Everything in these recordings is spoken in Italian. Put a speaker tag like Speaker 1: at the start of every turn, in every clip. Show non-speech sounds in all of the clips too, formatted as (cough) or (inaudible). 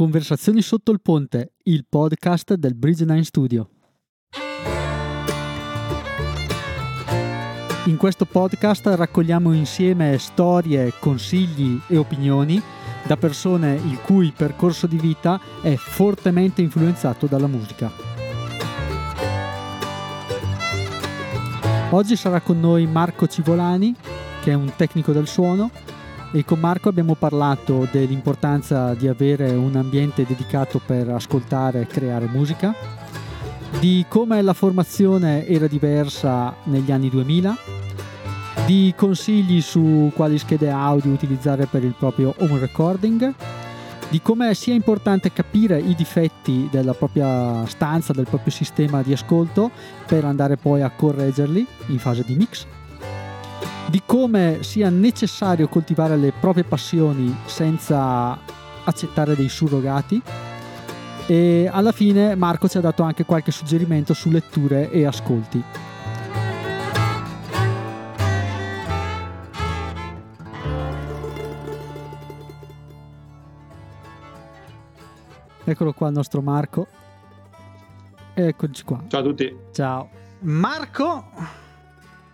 Speaker 1: Conversazioni sotto il ponte, il podcast del Bridge 9 Studio. In questo podcast raccogliamo insieme storie, consigli e opinioni da persone il cui percorso di vita è fortemente influenzato dalla musica. Oggi sarà con noi Marco Civolani, che è un tecnico del suono, e con Marco abbiamo parlato dell'importanza di avere un ambiente dedicato per ascoltare e creare musica, di come la formazione era diversa negli anni 2000, di consigli su quali schede audio utilizzare per il proprio home recording, di come sia importante capire i difetti della propria stanza, del proprio sistema di ascolto per andare poi a correggerli in fase di mix di come sia necessario coltivare le proprie passioni senza accettare dei surrogati e alla fine Marco ci ha dato anche qualche suggerimento su letture e ascolti. Eccolo qua il nostro Marco. Eccoci qua.
Speaker 2: Ciao a tutti.
Speaker 1: Ciao. Marco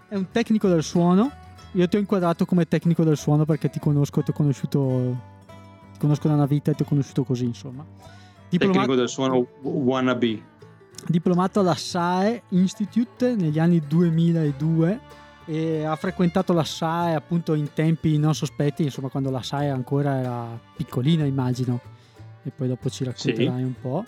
Speaker 1: è un tecnico del suono io ti ho inquadrato come tecnico del suono perché ti conosco, ti ho conosciuto, ti conosco da una vita e ti ho conosciuto così, insomma.
Speaker 2: Diplomato, tecnico del suono wannabe.
Speaker 1: Diplomato alla SAE Institute negli anni 2002 e ha frequentato la SAE appunto in tempi non sospetti, insomma quando la SAE ancora era piccolina immagino e poi dopo ci racconterai sì. un po'.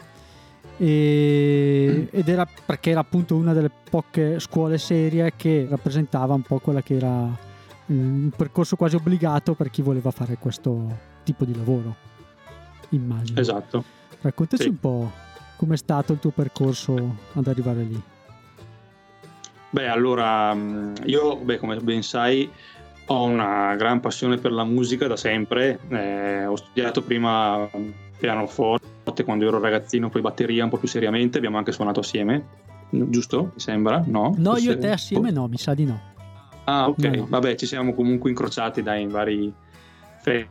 Speaker 1: E, ed era perché era appunto una delle poche scuole serie che rappresentava un po' quella che era un percorso quasi obbligato per chi voleva fare questo tipo di lavoro, immagino.
Speaker 2: Esatto.
Speaker 1: Raccontaci sì. un po' com'è stato il tuo percorso ad arrivare lì.
Speaker 2: Beh, allora, mm, io, beh, come ben sai, ho una gran passione per la musica da sempre. Eh, ho studiato prima pianoforte quando ero ragazzino, poi batteria un po' più seriamente. Abbiamo anche suonato assieme, giusto? Mi sembra? No?
Speaker 1: No, io e te assieme no, mi sa di no.
Speaker 2: Ah, ok. No. Vabbè, ci siamo comunque incrociati dai in vari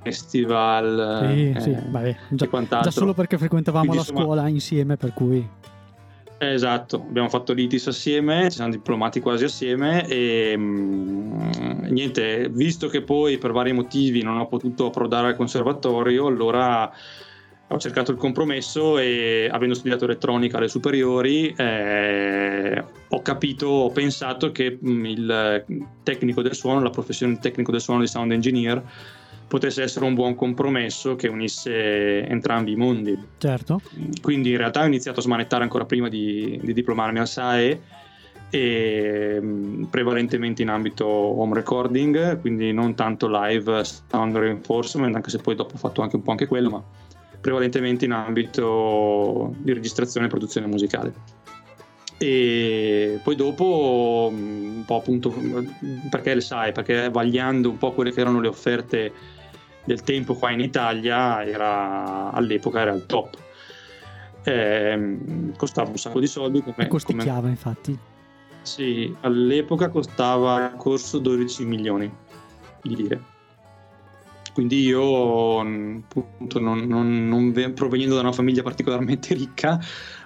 Speaker 2: festival
Speaker 1: sì, eh, sì, vabbè, già, già, solo perché frequentavamo Quindi, la insomma, scuola insieme, per cui...
Speaker 2: Esatto, abbiamo fatto l'ITIS assieme, ci siamo diplomati quasi assieme e mh, mm, niente, visto che poi per vari motivi non ho potuto approdare al conservatorio, allora ho cercato il compromesso e avendo studiato elettronica alle superiori eh, ho capito, ho pensato che mh, mm, il tecnico del suono, la professione di tecnico del suono di sound engineer potesse essere un buon compromesso che unisse entrambi i mondi.
Speaker 1: Certo.
Speaker 2: Quindi in realtà ho iniziato a smanettare ancora prima di, di diplomarmi al SAE e mh, prevalentemente in ambito home recording, quindi non tanto live sound reinforcement, anche se poi dopo ho fatto anche un po' anche quello, ma prevalentemente in ambito di registrazione e produzione musicale. E poi dopo, un po' appunto, perché le sai, perché vagliando un po' quelle che erano le offerte del tempo qua in Italia, era, all'epoca era il top. Eh, costava un sacco di soldi. Come,
Speaker 1: costicchiava come... infatti.
Speaker 2: Sì, all'epoca costava il corso 12 milioni di lire. Quindi io, appunto, non, non, non, provenendo da una famiglia particolarmente (laughs) ricca,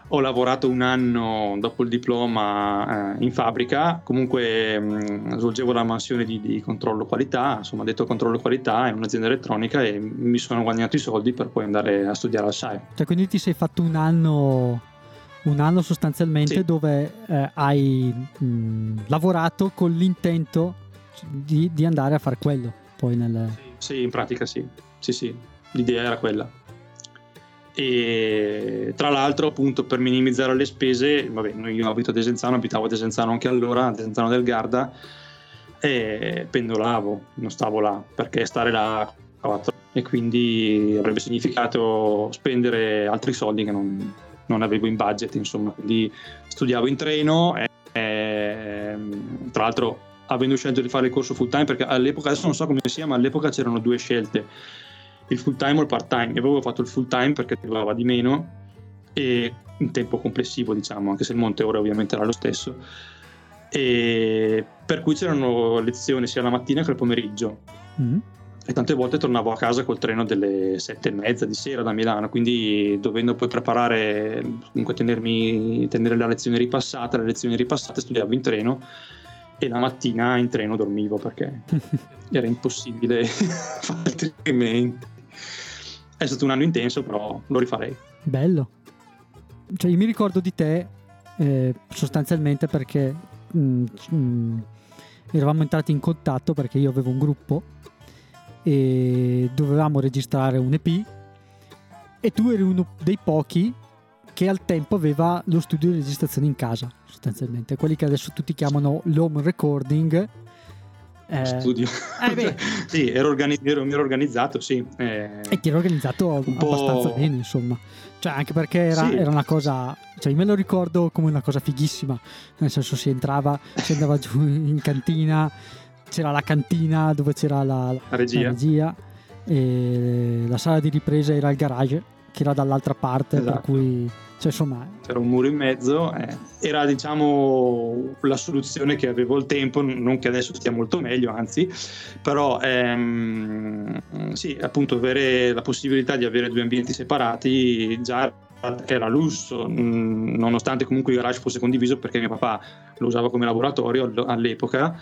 Speaker 2: ho lavorato un anno dopo il diploma eh, in fabbrica, comunque mh, svolgevo la mansione di, di, controllo qualità, insomma detto controllo qualità in un'azienda elettronica e mi sono guadagnato i soldi per poi andare a studiare al SAE.
Speaker 1: Cioè quindi ti sei fatto un anno, un anno sostanzialmente sì. dove eh, hai mh, lavorato con l'intento di, di, andare a fare quello poi nel...
Speaker 2: Sì sì, in pratica sì. Sì, sì, l'idea era quella. E tra l'altro, appunto, per minimizzare le spese, vabbè, io abito a Desenzano, abitavo a Desenzano anche allora, a Desenzano del Garda, e pendolavo, non stavo là, perché stare là e quindi avrebbe significato spendere altri soldi che non, non avevo in budget, insomma. Quindi studiavo in treno e, e tra l'altro avendo scelto di fare il corso full time perché all'epoca, adesso non so come sia, ma all'epoca c'erano due scelte, il full time o il part time. Io avevo fatto il full time perché arrivava di meno e in tempo complessivo, diciamo, anche se il monte ora ovviamente era lo stesso. E per cui c'erano lezioni sia la mattina che il pomeriggio. Mm. e tante volte tornavo a casa col treno delle sette e mezza di sera da Milano, quindi dovendo poi preparare, comunque tenermi, tenere la lezione ripassata, le lezioni ripassate studiavo in treno e la mattina in treno dormivo perché (laughs) era impossibile (laughs) altrimenti. È stato un anno intenso, però lo rifarei.
Speaker 1: Bello. Cioè, io mi ricordo di te eh, sostanzialmente perché mh, mm, mh, mm, eravamo entrati in contatto perché io avevo un gruppo e dovevamo registrare un EP e tu eri uno dei pochi che al tempo aveva lo studio di registrazione in casa sostanzialmente. Quelli che adesso tutti chiamano l'home recording
Speaker 2: eh, studio. Eh, (laughs) sì ero, organi- ero, mi ero organizzato sì
Speaker 1: eh, e ti ero organizzato abbastanza bene insomma. Cioè anche perché era, sì. era, una cosa cioè io me lo ricordo come una cosa fighissima. Nel senso si entrava si andava giù in cantina c'era la cantina dove c'era la, la regia, la, regia e la sala di ripresa era il garage che era dall'altra parte esatto. per cui cioè, insomma
Speaker 2: c'era un muro in mezzo eh. era diciamo la soluzione che avevo al tempo non che adesso stia molto meglio anzi però ehm, sì appunto avere la possibilità di avere due ambienti separati già era lusso, nonostante comunque il garage fosse condiviso perché mio papà lo usava come laboratorio all'epoca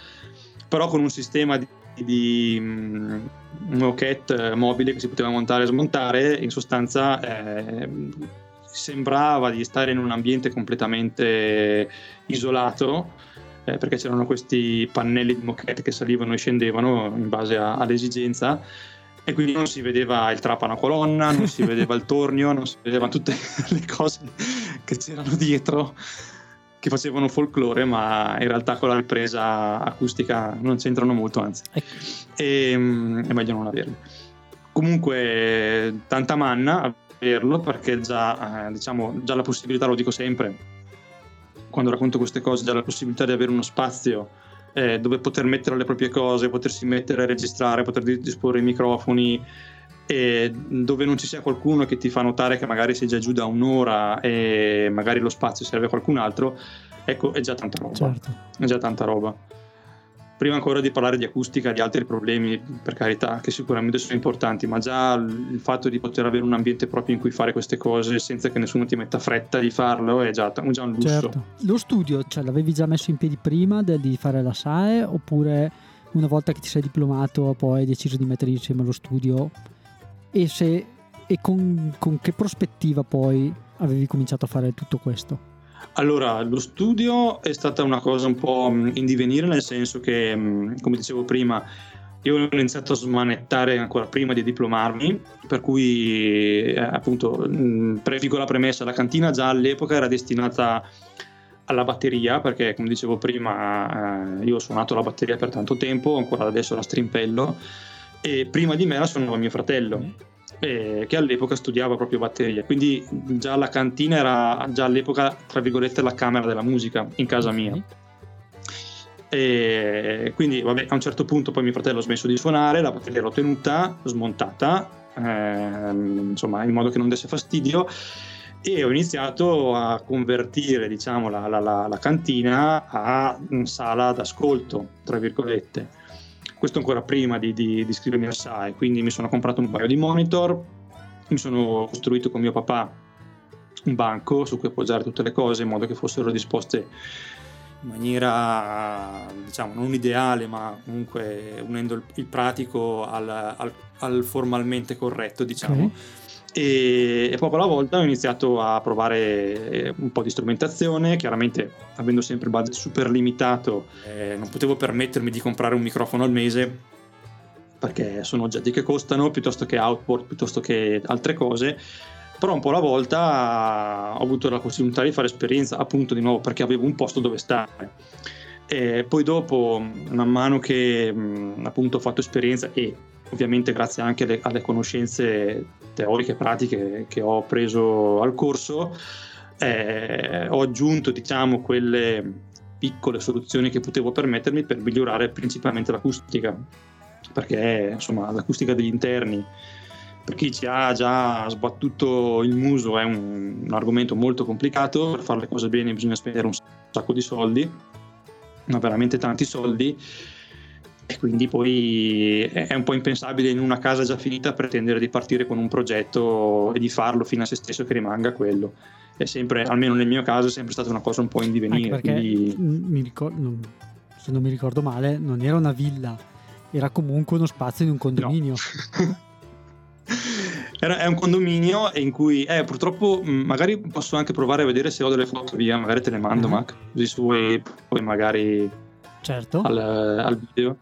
Speaker 2: però con un sistema di, di um, moquette mobile che si poteva montare e smontare, in sostanza eh, sembrava di stare in un ambiente completamente isolato eh, perché c'erano questi pannelli di moquette che salivano e scendevano in base a, all'esigenza e quindi non si vedeva il trapano a colonna, non si vedeva il tornio, non si vedevano tutte (laughs) le cose che c'erano dietro che facevano folklore, ma in realtà con la ripresa acustica non c'entrano molto, anzi, ecco. e, mm, è meglio non averli. Comunque, tanta manna averlo perché già, eh, diciamo, già la possibilità, lo dico sempre, quando racconto queste cose, già la possibilità di avere uno spazio eh, dove poter mettere le proprie cose, potersi mettere a registrare, poter disporre i microfoni, e dove non ci sia qualcuno che ti fa notare che magari sei già giù da un'ora e magari lo spazio serve a qualcun altro, ecco, è già tanta roba. Certo. È già tanta roba. Prima ancora di parlare di acustica, di altri problemi, per carità, che sicuramente sono importanti, ma già il fatto di poter avere un ambiente proprio in cui fare queste cose senza che nessuno ti metta fretta di farlo è già, già un lusso. Certo.
Speaker 1: Lo studio, cioè, l'avevi già messo in piedi prima di fare la SAE oppure una volta che ti sei diplomato poi hai deciso di mettere insieme lo studio e, se, e con, con che prospettiva poi avevi cominciato a fare tutto questo?
Speaker 2: Allora, lo studio è stata una cosa un po' mm, in divenire, nel senso che, mm, come dicevo prima, io ho iniziato a smanettare ancora prima di diplomarmi, per cui eh, appunto, mm, piccola premessa, la cantina già all'epoca era destinata alla batteria, perché come dicevo prima, eh, io ho suonato la batteria per tanto tempo, ancora adesso la strimpello e prima di me la suonava mio fratello. Eh, che all'epoca studiava proprio batteria quindi già la cantina era già all'epoca tra virgolette la camera della musica in casa mia. E quindi vabbè a un certo punto poi mio fratello ha smesso di suonare la batteria l'ho tenuta smontata ehm, insomma in modo che non desse fastidio e ho iniziato a convertire diciamo la, la, la, la cantina a sala d'ascolto tra virgolette questo ancora prima di, di, di iscrivermi al SAE, quindi mi sono comprato un paio di monitor, mi sono costruito con mio papà un banco su cui appoggiare tutte le cose in modo che fossero disposte in maniera diciamo non ideale ma comunque unendo il, il pratico al, al, al, formalmente corretto diciamo. Okay e, e, poco alla volta ho iniziato a provare eh, un po' di strumentazione, chiaramente avendo sempre il budget super limitato eh, non potevo permettermi di comprare un microfono al mese. perché sono oggetti che costano piuttosto che outboard, piuttosto che altre cose. Però un po' alla volta ho avuto la possibilità di fare esperienza appunto di nuovo perché avevo un posto dove stare. E poi dopo man mano che appunto ho fatto esperienza e ovviamente grazie anche alle, alle conoscenze teoriche e pratiche che ho preso al corso, eh, ho aggiunto diciamo quelle piccole soluzioni che potevo permettermi per migliorare principalmente l'acustica, perché insomma l'acustica degli interni per chi ci ha già sbattuto il muso è un, un argomento molto complicato, per fare le cose bene bisogna spendere un sacco di soldi, ma veramente tanti soldi e quindi poi è un po' impensabile in una casa già finita pretendere di partire con un progetto e di farlo fino a se stesso che rimanga quello. È sempre, almeno nel mio caso, è sempre stata una cosa un po' in divenire. Quindi...
Speaker 1: mi ricordo, se non mi ricordo male, non era una villa, era comunque uno spazio in un condominio.
Speaker 2: No. (laughs) Era, è un condominio in cui eh, purtroppo magari posso anche provare a vedere se ho delle foto via, magari te le mando, uh-huh. Mac, così su poi magari
Speaker 1: certo.
Speaker 2: al, al video.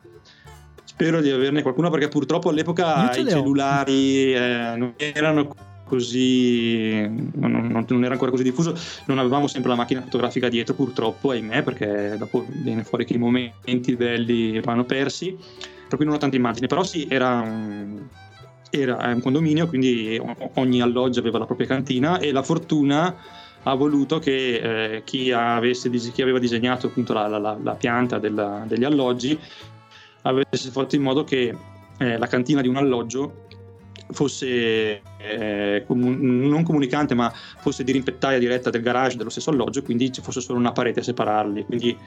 Speaker 2: Spero di averne qualcuno perché purtroppo all'epoca i cellulari eh, non erano così non, non, non, era ancora così diffuso. Non avevamo sempre la macchina fotografica dietro purtroppo ahimè perché dopo viene fuori che i momenti belli vanno persi. Per cui non ho tante immagini però sì era era un condominio quindi ogni alloggio aveva la propria cantina e la fortuna ha voluto che eh, chi, avesse, chi, aveva disegnato appunto la, la, la pianta della, degli alloggi avesse fatto in modo che eh, la cantina di un alloggio fosse eh, comun- non comunicante ma fosse di rimpettaia diretta del garage dello stesso alloggio quindi ci fosse solo una parete a separarli quindi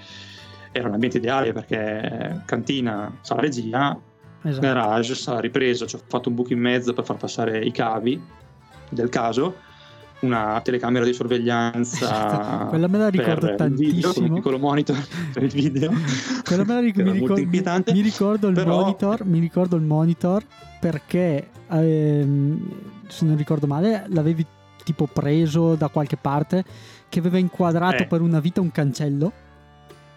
Speaker 2: era un ambiente ideale perché cantina, sala regia esatto. garage, sala ripresa ci ho fatto un buco in mezzo per far passare i cavi del caso una telecamera di sorveglianza (laughs)
Speaker 1: quella me la ricordo tantissimo
Speaker 2: video, con un piccolo monitor (laughs) per il video
Speaker 1: quella me la ric- mi, ricordo, mi, ricordo il Però... monitor mi ricordo il monitor perché ehm, se non ricordo male l'avevi tipo preso da qualche parte che aveva inquadrato eh. per una vita un cancello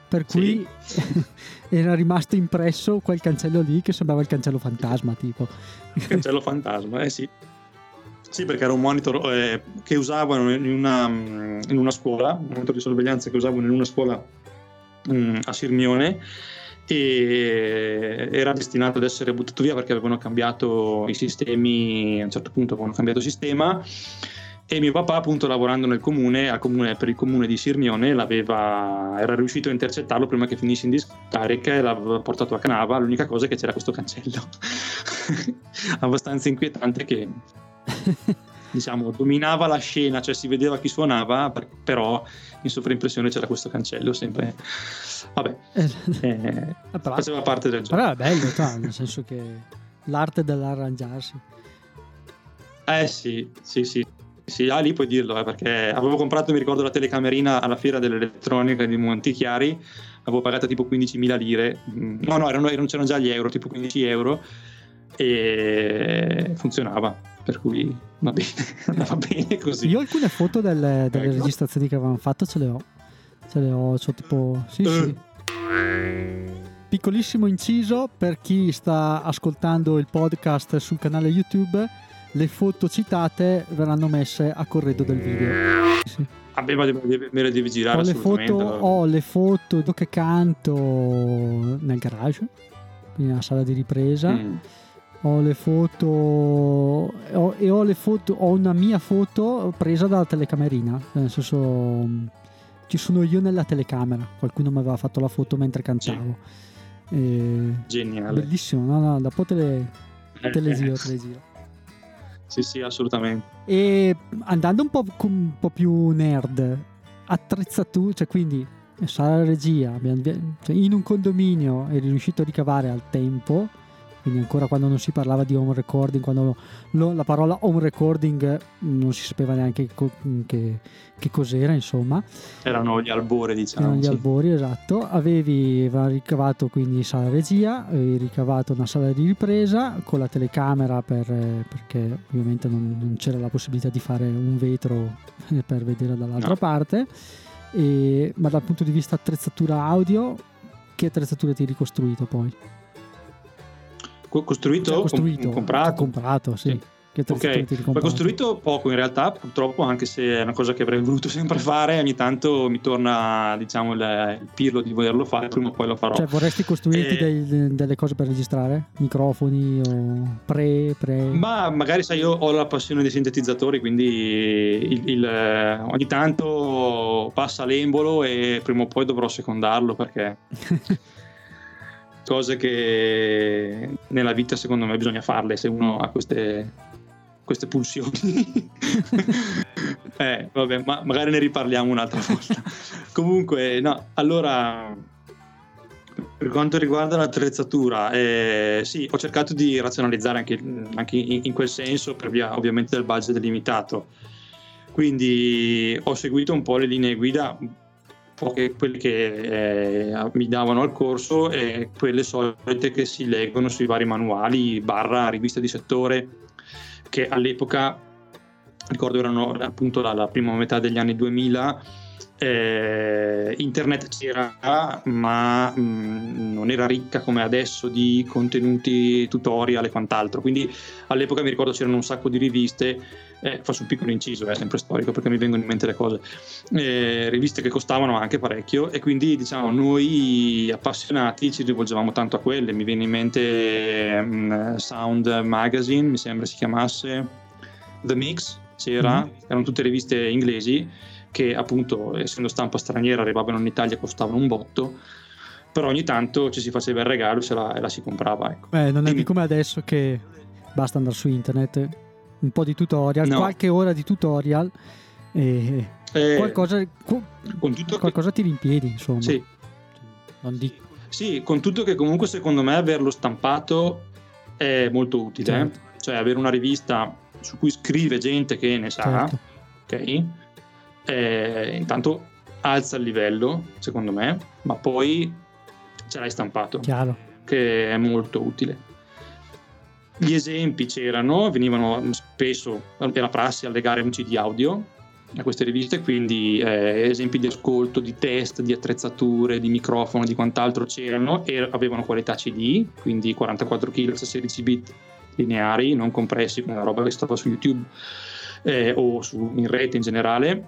Speaker 1: per cui sì. (laughs) era rimasto impresso quel cancello lì che sembrava il cancello fantasma tipo
Speaker 2: il cancello fantasma eh sì sì, perché era un monitor eh, che usavano in una, in una, scuola, un monitor di sorveglianza che usavano in una scuola mh, mm, a Sirmione e era destinato ad essere buttato via perché avevano cambiato i sistemi, a un certo punto avevano cambiato sistema e mio papà appunto lavorando nel comune, comune per il comune di Sirmione era riuscito a intercettarlo prima che finisse in discarica e l'aveva portato a Canava. L'unica cosa è che c'era questo cancello. (laughs) Abbastanza inquietante che (laughs) diciamo, dominava la scena, cioè si vedeva chi suonava, però in sovraimpressione c'era questo cancello sempre. Vabbè, eh, eh, però, faceva parte del gioco.
Speaker 1: Però è bello, cioè, nel senso che l'arte dell'arrangiarsi.
Speaker 2: Eh sì, sì, sì. Sì, ah, lì puoi dirlo, eh, perché avevo comprato, mi ricordo, la telecamerina alla fiera dell'elettronica di Montichiari, avevo pagato tipo 15.000 lire, mm, no, no, erano, erano, c'erano già gli euro, tipo 15 euro, e funzionava per cui va bene, (laughs) andava bene così.
Speaker 1: Io alcune foto delle, delle ecco. registrazioni che avevamo fatto ce le ho. Ce le ho, c'ho tipo... Sì, uh. sì. Piccolissimo inciso per chi sta ascoltando il podcast sul canale YouTube, le foto citate verranno messe a corredo del video.
Speaker 2: Sì. Ma me le devi girare
Speaker 1: ho le, foto, ho le foto che canto nel garage, nella sala di ripresa. Mm ho le foto ho, e ho le foto ho una mia foto presa dalla telecamerina nel senso ci sono io nella telecamera qualcuno mi aveva fatto la foto mentre cantavo.
Speaker 2: E, geniale.
Speaker 1: bellissimo no no dopo te le, te le giro te le giro
Speaker 2: sì sì assolutamente.
Speaker 1: E andando un po', un po più nerd attrezzatura cioè quindi sala regia cioè in un condominio eri riuscito a ricavare al tempo quindi ancora quando non si parlava di home recording, quando lo, la parola home recording non si sapeva neanche che, che, cos'era, insomma.
Speaker 2: Erano gli albori, diciamo.
Speaker 1: Erano gli sì. albori, esatto. Avevi ricavato quindi sala regia, avevi ricavato una sala di ripresa con la telecamera per, perché ovviamente non, non, c'era la possibilità di fare un vetro (laughs) per vedere dall'altra no. parte. E, ma dal punto di vista attrezzatura audio, che attrezzatura ti hai ricostruito poi?
Speaker 2: Costruito, cioè, costruito com- comprato.
Speaker 1: comprato, sì. sì.
Speaker 2: Che ok, ho costruito poco in realtà, purtroppo, anche se è una cosa che avrei voluto (laughs) sempre fare, ogni tanto mi torna diciamo, il, il pirlo di volerlo fare, prima o poi lo farò.
Speaker 1: Cioè vorresti costruirti e... dei, delle cose per registrare? Microfoni o pre, pre?
Speaker 2: Ma magari sai, io ho la passione dei sintetizzatori, quindi il, il, ogni tanto passa l'embolo e prima o poi dovrò secondarlo perché... (laughs) cose che nella vita secondo me bisogna farle se uno ha queste, queste pulsioni. (laughs) eh, vabbè, ma magari ne riparliamo un'altra (laughs) volta. Comunque, no, allora Per quanto riguarda l'attrezzatura, eh, sì, ho cercato di razionalizzare anche, anche in, in, quel senso per via ovviamente del budget limitato. Quindi ho seguito un po' le linee guida, poche quelle che eh, mi davano al corso e quelle solite che si leggono sui vari manuali, barra riviste di settore, che all'epoca, ricordo erano appunto la prima metà degli anni 2000, eh, internet c'era, ma mh, mm, non era ricca come adesso di contenuti, tutorial e quant'altro. Quindi all'epoca mi ricordo c'erano un sacco di riviste. Eh, faccio un piccolo inciso, è sempre storico perché mi vengono in mente le cose. Eh, riviste che costavano anche parecchio e quindi diciamo noi appassionati ci rivolgevamo tanto a quelle. Mi viene in mente um, Sound Magazine, mi sembra si chiamasse The Mix, c'era, mm-hmm. erano tutte riviste inglesi che appunto essendo stampa straniera arrivavano in Italia e costavano un botto però ogni tanto ci si faceva il regalo e la, e la si comprava ecco.
Speaker 1: Beh, non è più come adesso che basta andare su internet un po' di tutorial no. qualche ora di tutorial e eh, qualcosa, co- qualcosa che... ti rimpiedi insomma
Speaker 2: sì. Non dico. sì con tutto che comunque secondo me averlo stampato è molto utile certo. eh? cioè avere una rivista su cui scrive gente che ne sa certo. ok eh, intanto alza il livello, secondo me, ma poi ce l'hai stampato,
Speaker 1: Chiaro.
Speaker 2: che è molto utile. Gli esempi c'erano, venivano spesso, era prassi allegare un CD audio a queste riviste, quindi eh, esempi di ascolto, di test, di attrezzature, di microfono, di quant'altro c'erano e avevano qualità CD, quindi 44 kHz 16 bit lineari, non compressi come la roba che stava su YouTube eh, o su, in rete in generale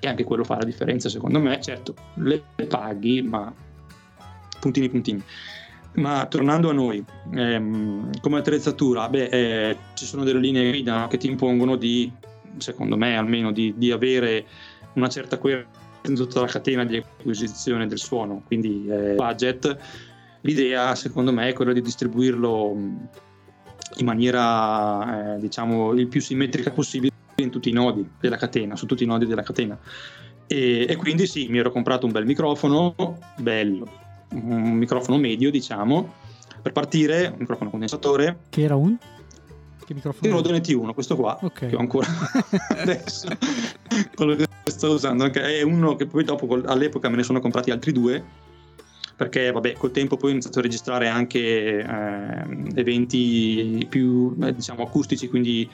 Speaker 2: e anche quello fa la differenza secondo me, certo le paghi ma puntini puntini. Ma tornando a noi, ehm, come attrezzatura, beh, eh, ci sono delle linee guida che ti impongono di, secondo me almeno, di, di avere una certa coerenza in tutta la catena di acquisizione del suono, quindi eh, budget. L'idea, secondo me, è quella di distribuirlo in maniera, eh, diciamo, il più simmetrica possibile in tutti i nodi della catena, su tutti i nodi della catena. E, e, quindi sì, mi ero comprato un bel microfono, bello, un microfono medio diciamo, per partire, un microfono condensatore.
Speaker 1: Che era un? Che microfono?
Speaker 2: Il Rode NT1, questo qua, okay. che ho ancora (laughs) adesso, quello che sto usando, è uno che poi dopo all'epoca me ne sono comprati altri due, perché vabbè col tempo poi ho iniziato a registrare anche eh, eventi più eh, diciamo acustici, quindi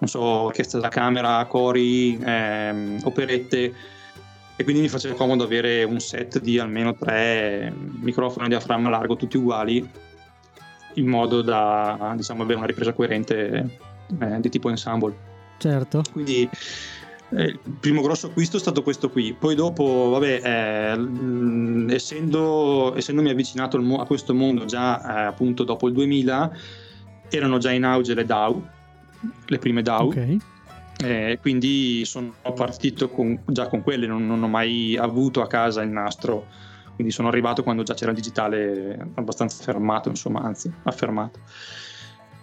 Speaker 2: non so, orchestra da camera, cori, ehm, operette e quindi mi faceva comodo avere un set di almeno tre microfoni a diaframma largo tutti uguali in modo da diciamo, avere una ripresa coerente eh, di tipo ensemble.
Speaker 1: Certo.
Speaker 2: Quindi eh, il primo grosso acquisto è stato questo qui. Poi dopo, vabbè, eh, essendo, essendomi avvicinato a questo mondo già eh, appunto dopo il 2000, erano già in auge le DAW le prime DAO. Okay. Eh, quindi sono partito con, già con quelle, non, non, ho mai avuto a casa il nastro, quindi sono arrivato quando già c'era il digitale abbastanza fermato, insomma, anzi, affermato.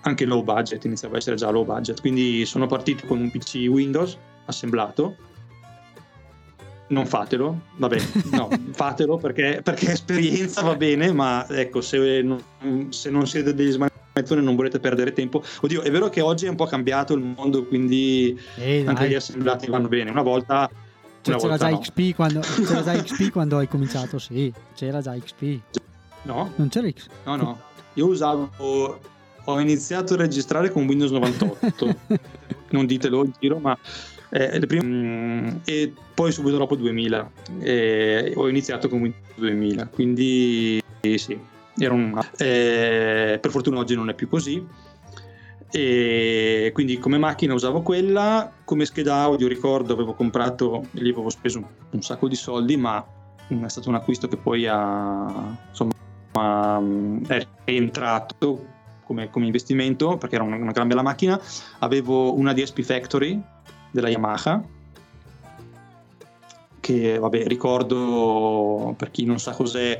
Speaker 2: Anche low budget, iniziava a essere già low budget, quindi sono partito con un PC Windows assemblato. Non fatelo, vabbè, no, (laughs) fatelo perché, perché esperienza va bene, ma ecco, se non, se non siete degli smanettoni non volete perdere tempo. Oddio, è vero che oggi è un po' cambiato il mondo, quindi Ehi, anche gli assemblati vanno bene. Una volta
Speaker 1: cioè, c'era, già no. XP quando, c'era già XP quando hai cominciato, sì, c'era già XP.
Speaker 2: No?
Speaker 1: Non c'era XP?
Speaker 2: No, no. Io usavo, ho iniziato a registrare con Windows 98, (laughs) non ditelo in giro, ma eh, prime, mm, e poi subito dopo 2000 e ho iniziato con Windows 2000, quindi sì, un, eh, per fortuna oggi non è più così. E quindi come macchina usavo quella, come scheda audio ricordo avevo comprato, lì avevo speso un, un sacco di soldi, ma è stato un acquisto che poi ha, insomma, è rientrato come, come, investimento perché era una, una gran bella macchina. Avevo una DSP Factory della Yamaha che vabbè ricordo per chi non sa cos'è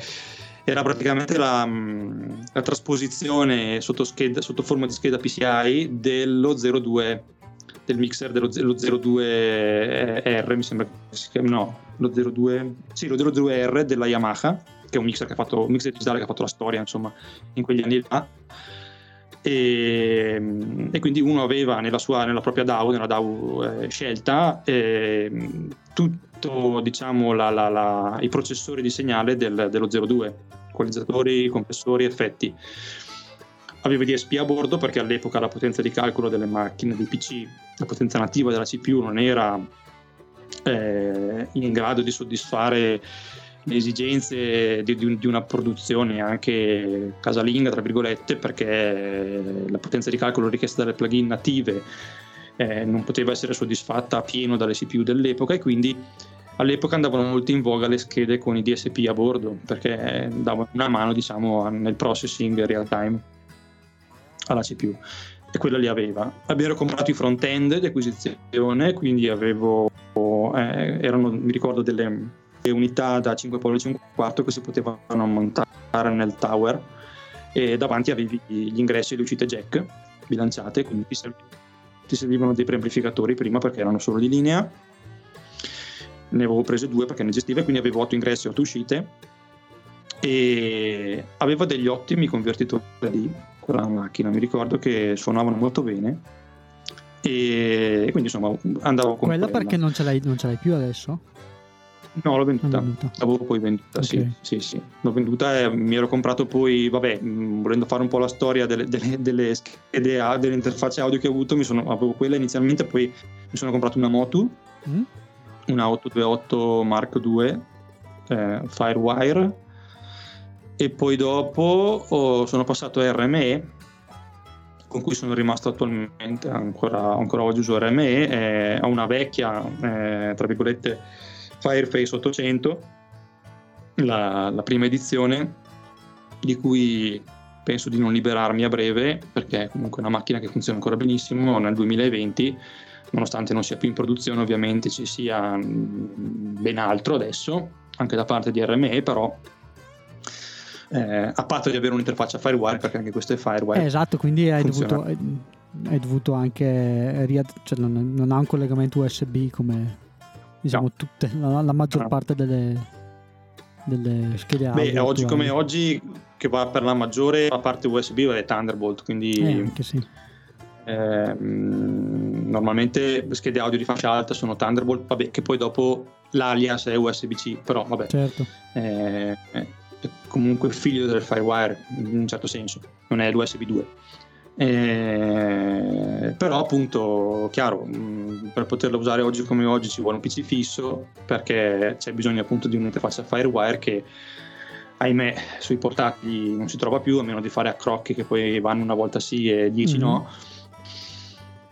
Speaker 2: era praticamente la, mm, la trasposizione sotto, scheda, sotto, forma di scheda PCI dello 02 del mixer dello 02R mi sembra si chiami no lo 02 sì lo 02R della Yamaha che è un mixer, che ha fatto, un mixer digitale che ha fatto la storia insomma in quegli anni là e, e quindi uno aveva nella, sua, nella propria DAO, nella DAO eh, scelta eh, tutto diciamo i processori di segnale del, dello 02 equalizzatori, compressori, effetti. Avevo DSP a bordo perché all'epoca la potenza di calcolo delle macchine di PC, la potenza nativa della CPU non era eh, in grado di soddisfare le esigenze di, di, di, una produzione anche casalinga, tra virgolette, perché la potenza di calcolo richiesta dalle plugin native eh, non poteva essere soddisfatta a pieno dalle CPU dell'epoca e quindi all'epoca andavano molto in voga le schede con i DSP a bordo perché davano una mano diciamo, nel processing real time alla CPU e quella li aveva. Abbiamo comprato i front-end di acquisizione, quindi avevo, eh, erano, mi ricordo, delle unità da 5 pollici e un quarto che si potevano montare nel tower e davanti avevi gli ingressi e le uscite jack bilanciate, quindi ti, serv- ti servivano dei preamplificatori prima perché erano solo di linea. Ne avevo prese due perché ne gestiva, quindi avevo 8 ingressi e 8 uscite e aveva degli ottimi convertitori di quella macchina, mi ricordo che suonavano molto bene e quindi insomma andavo con
Speaker 1: quella, quella. perché non ce, l'hai, non ce l'hai più adesso?
Speaker 2: No, l'ho venduta. venduta. L'avevo poi venduta, okay. sì, sì, sì. L'ho venduta e mi ero comprato poi, vabbè, mm, volendo fare un po' la storia delle, delle, delle schede, delle interfacce audio che ho avuto, mi sono, avevo quella inizialmente, poi mi sono comprato una Motu, mm. una 828 Mark II eh, Firewire, e poi dopo oh, sono passato a RME, con cui sono rimasto attualmente, ancora, ancora oggi uso RME, eh, ho una vecchia, eh, tra virgolette, Fireface 800, la, la prima edizione, di cui penso di non liberarmi a breve, perché è comunque una macchina che funziona ancora benissimo nel 2020, nonostante non sia più in produzione ovviamente ci sia ben altro adesso, anche da parte di RME, però eh, a patto di avere un'interfaccia Firewire, perché anche questo è Firewire.
Speaker 1: Eh, esatto, quindi hai dovuto, hai dovuto, anche, cioè non, non ha un collegamento USB come diciamo tutte, la, la maggior no. parte delle, delle schede
Speaker 2: audio. Beh, oggi come oggi, che va per la maggiore, la parte USB è Thunderbolt, quindi...
Speaker 1: Eh, anche sì.
Speaker 2: Eh, normalmente schede audio di fascia alta sono Thunderbolt, vabbè, che poi dopo l'alias è USB-C, però vabbè.
Speaker 1: Certo.
Speaker 2: Eh, è comunque figlio del Firewire in un certo senso, non è l'USB 2. Eh, però appunto chiaro mh, per poterlo usare oggi come oggi ci vuole un PC fisso perché c'è bisogno appunto di un'interfaccia Firewire che ahimè sui portatili non si trova più a meno di fare accrocchi che poi vanno una volta sì e 10 mm-hmm. no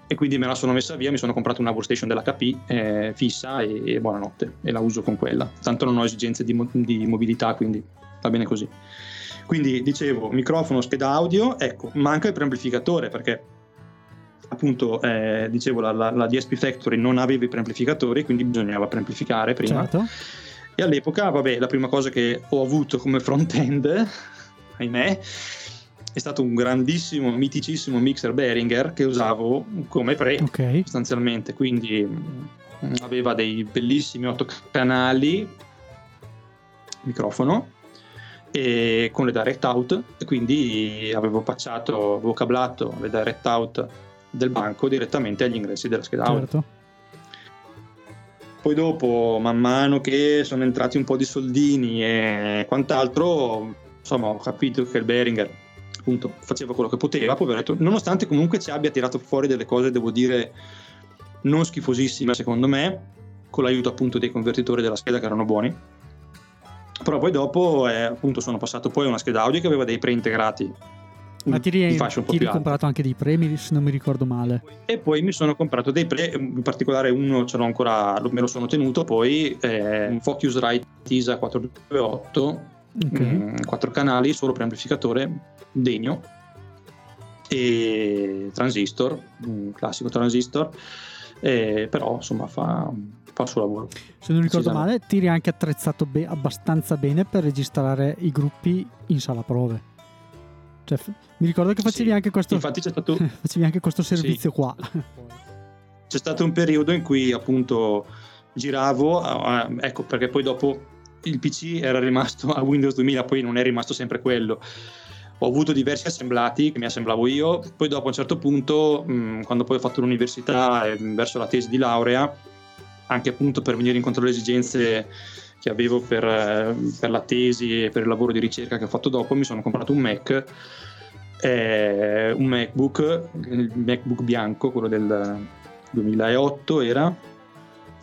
Speaker 2: e quindi me la sono messa via mi sono comprato una workstation dell'HP eh, fissa e, e, buonanotte e la uso con quella. Tanto non ho esigenze di, mo- di mobilità quindi va bene così quindi dicevo, microfono, scheda audio, ecco, manca il preamplificatore perché appunto eh, dicevo la, la, la, DSP Factory non aveva i preamplificatori, quindi bisognava preamplificare prima.
Speaker 1: Certo.
Speaker 2: E all'epoca, vabbè, la prima cosa che ho avuto come front-end, (laughs) ahimè, è stato un grandissimo, miticissimo mixer Behringer che usavo come pre okay. sostanzialmente, quindi aveva dei bellissimi otto canali microfono e con le direct out e quindi avevo patchato, avevo cablato le direct out del banco direttamente agli ingressi della scheda
Speaker 1: certo.
Speaker 2: Poi dopo, man mano che sono entrati un po' di soldini e quant'altro, insomma, ho capito che il Behringer appunto faceva quello che poteva, poveretto, nonostante comunque ci abbia tirato fuori delle cose, devo dire, non schifosissime secondo me, con l'aiuto appunto dei convertitori della scheda che erano buoni però poi dopo eh, appunto sono passato poi a una scheda audio che aveva dei pre-integrati
Speaker 1: ma ti, ri- ti eri comprato anche dei premi se non mi ricordo male?
Speaker 2: E poi mi sono comprato dei pre in particolare uno ce l'ho ancora me lo sono tenuto poi eh, un Focusrite TISA 428 okay. mh, 4 canali solo preamplificatore degno. E transistor un classico transistor. Eh, però insomma fa fa il suo lavoro.
Speaker 1: Se non ricordo male, ti eri anche attrezzato be- abbastanza bene per registrare i gruppi in sala prove. Cioè, mi ricordo che facevi, sì. anche, questo,
Speaker 2: Infatti c'è stato... (laughs)
Speaker 1: facevi anche questo servizio sì. qua. (laughs)
Speaker 2: C'è stato un periodo in cui appunto giravo, ecco perché poi dopo il PC era rimasto a Windows 2000, poi non è rimasto sempre quello. Ho avuto diversi assemblati che mi assemblavo io, poi dopo a un certo punto, mh, quando poi ho fatto l'università e verso la tesi di laurea, anche appunto per venire incontro alle esigenze che avevo per, per, la tesi e per il lavoro di ricerca che ho fatto dopo, mi sono comprato un Mac, eh, un MacBook, il MacBook bianco, quello del 2008 era,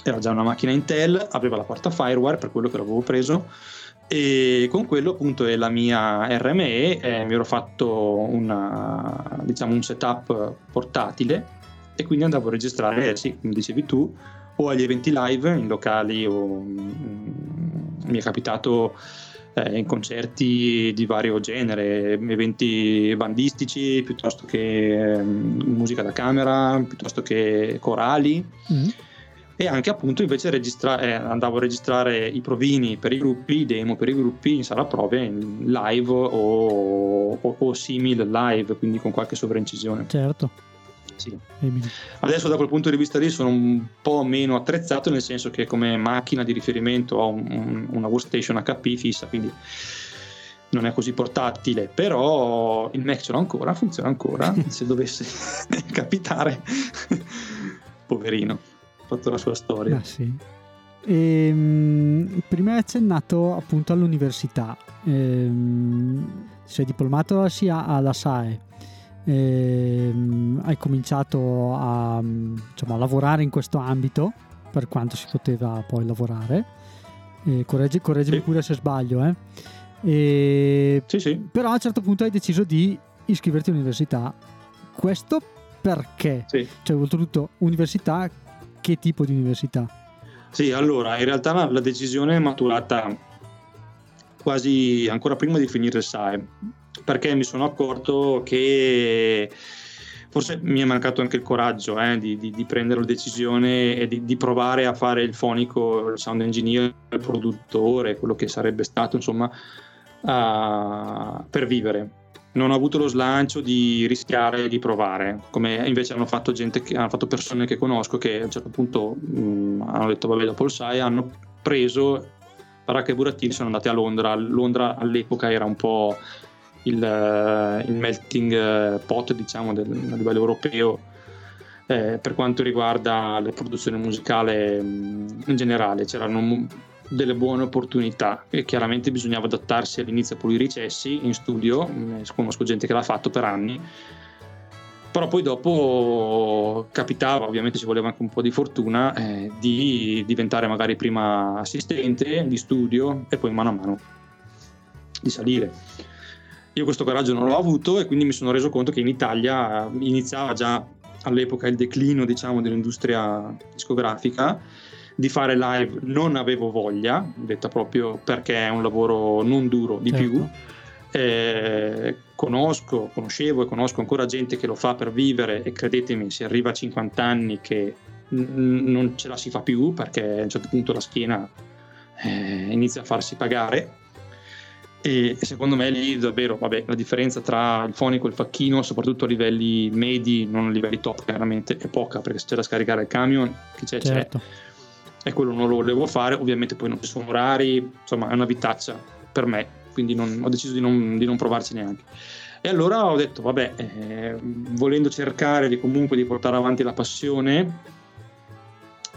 Speaker 2: era già una macchina Intel, aveva la porta Firewire per quello che l'avevo preso e con quello appunto è la mia RME eh, mi ero fatto una, diciamo, un setup portatile e quindi andavo a registrare, sì, come dicevi tu, o agli eventi live in locali o mm, mi è capitato eh, in concerti di vario genere, eventi bandistici piuttosto che eh, musica da camera, piuttosto che corali. Mm. E anche appunto invece registra- eh, andavo a registrare i provini per i gruppi, i demo per i gruppi in sala prove in live o, o, o simil live, quindi con qualche sovraincisione.
Speaker 1: Certo.
Speaker 2: Sì. Adesso da quel punto di vista lì sono un po' meno attrezzato nel senso che come macchina di riferimento ho un, un, una workstation HP fissa, quindi non è così portatile, però il Mac ce l'ho ancora, funziona ancora, (laughs) se dovesse (laughs) capitare, (laughs) poverino, ha fatto la sua storia.
Speaker 1: Ah, sì. Ehm, prima hai accennato appunto all'università, ehm, sei diplomato sia alla SAE eh, hai cominciato a, diciamo, a, lavorare in questo ambito per quanto si poteva poi lavorare. Eh, correggi, correggimi sì. pure se sbaglio. Eh. E,
Speaker 2: sì, sì.
Speaker 1: Però a un certo punto hai deciso di iscriverti all'università. Questo perché?
Speaker 2: Sì.
Speaker 1: Cioè, oltretutto, università, che tipo di università?
Speaker 2: Sì, allora, in realtà la, la decisione è maturata quasi ancora prima di finire il SAE perché mi sono accorto che forse mi è mancato anche il coraggio eh, di, di, di, prendere la decisione e di, di, provare a fare il fonico, il sound engineer, il produttore, quello che sarebbe stato insomma uh, per vivere. Non ho avuto lo slancio di rischiare di provare, come invece hanno fatto, che, hanno fatto persone che conosco che a un certo punto mh, mm, hanno detto vabbè dopo il SAI hanno preso Baracca e Burattini sono andati a Londra. Londra all'epoca era un po' il, eh, il melting eh, pot diciamo del, a livello europeo eh, per quanto riguarda la produzione musicale mm, in generale c'erano delle buone opportunità e chiaramente bisognava adattarsi all'inizio a pulire i cessi in studio mm, conosco gente che l'ha fatto per anni però poi dopo capitava, ovviamente ci voleva anche un po' di fortuna, eh, di diventare magari prima assistente di studio e poi mano a mano di salire. Io questo coraggio non l'ho avuto e quindi mi sono reso conto che in Italia iniziava già all'epoca il declino diciamo, dell'industria discografica di fare live non avevo voglia, detta proprio perché è un lavoro non duro di certo. più. Eh, conosco, conoscevo e conosco ancora gente che lo fa per vivere e credetemi, si arriva a 50 anni che n- non ce la si fa più perché a un certo punto la schiena eh, inizia a farsi pagare e, secondo me lì davvero vabbè, la differenza tra il fonico e il facchino, soprattutto a livelli medi, non a livelli top chiaramente, è poca perché se c'è da scaricare il camion, che c'è certo. c'è. E quello non lo volevo fare, ovviamente poi non ci sono orari, insomma è una vitaccia per me, quindi non, ho deciso di non, di non, provarci neanche. E allora ho detto, vabbè, eh, volendo cercare di, comunque di portare avanti la passione,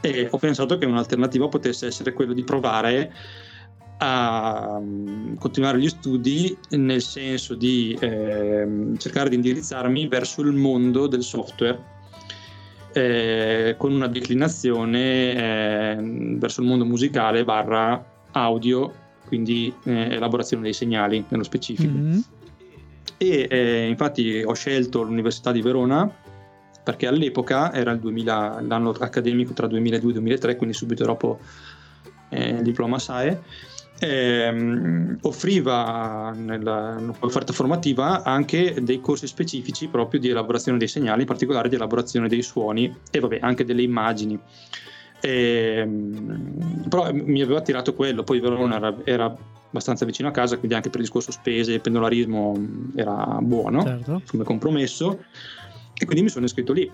Speaker 2: eh, ho pensato che un'alternativa potesse essere quella di provare a mm, continuare gli studi nel senso di eh, cercare di indirizzarmi verso il mondo del software eh, con una declinazione eh, verso il mondo musicale barra audio quindi eh, elaborazione dei segnali nello specifico mm-hmm. e eh, infatti ho scelto l'Università di Verona perché all'epoca era il 2000, l'anno accademico tra 2002 e 2003 quindi subito dopo eh, il diploma SAE ehm, offriva nell'offerta formativa anche dei corsi specifici proprio di elaborazione dei segnali, in particolare di elaborazione dei suoni e vabbè, anche delle immagini. Ehm, però mi aveva attirato quello, poi Verona era, era, abbastanza vicino a casa, quindi anche per il discorso spese e pendolarismo era buono certo. come compromesso e quindi mi sono iscritto lì.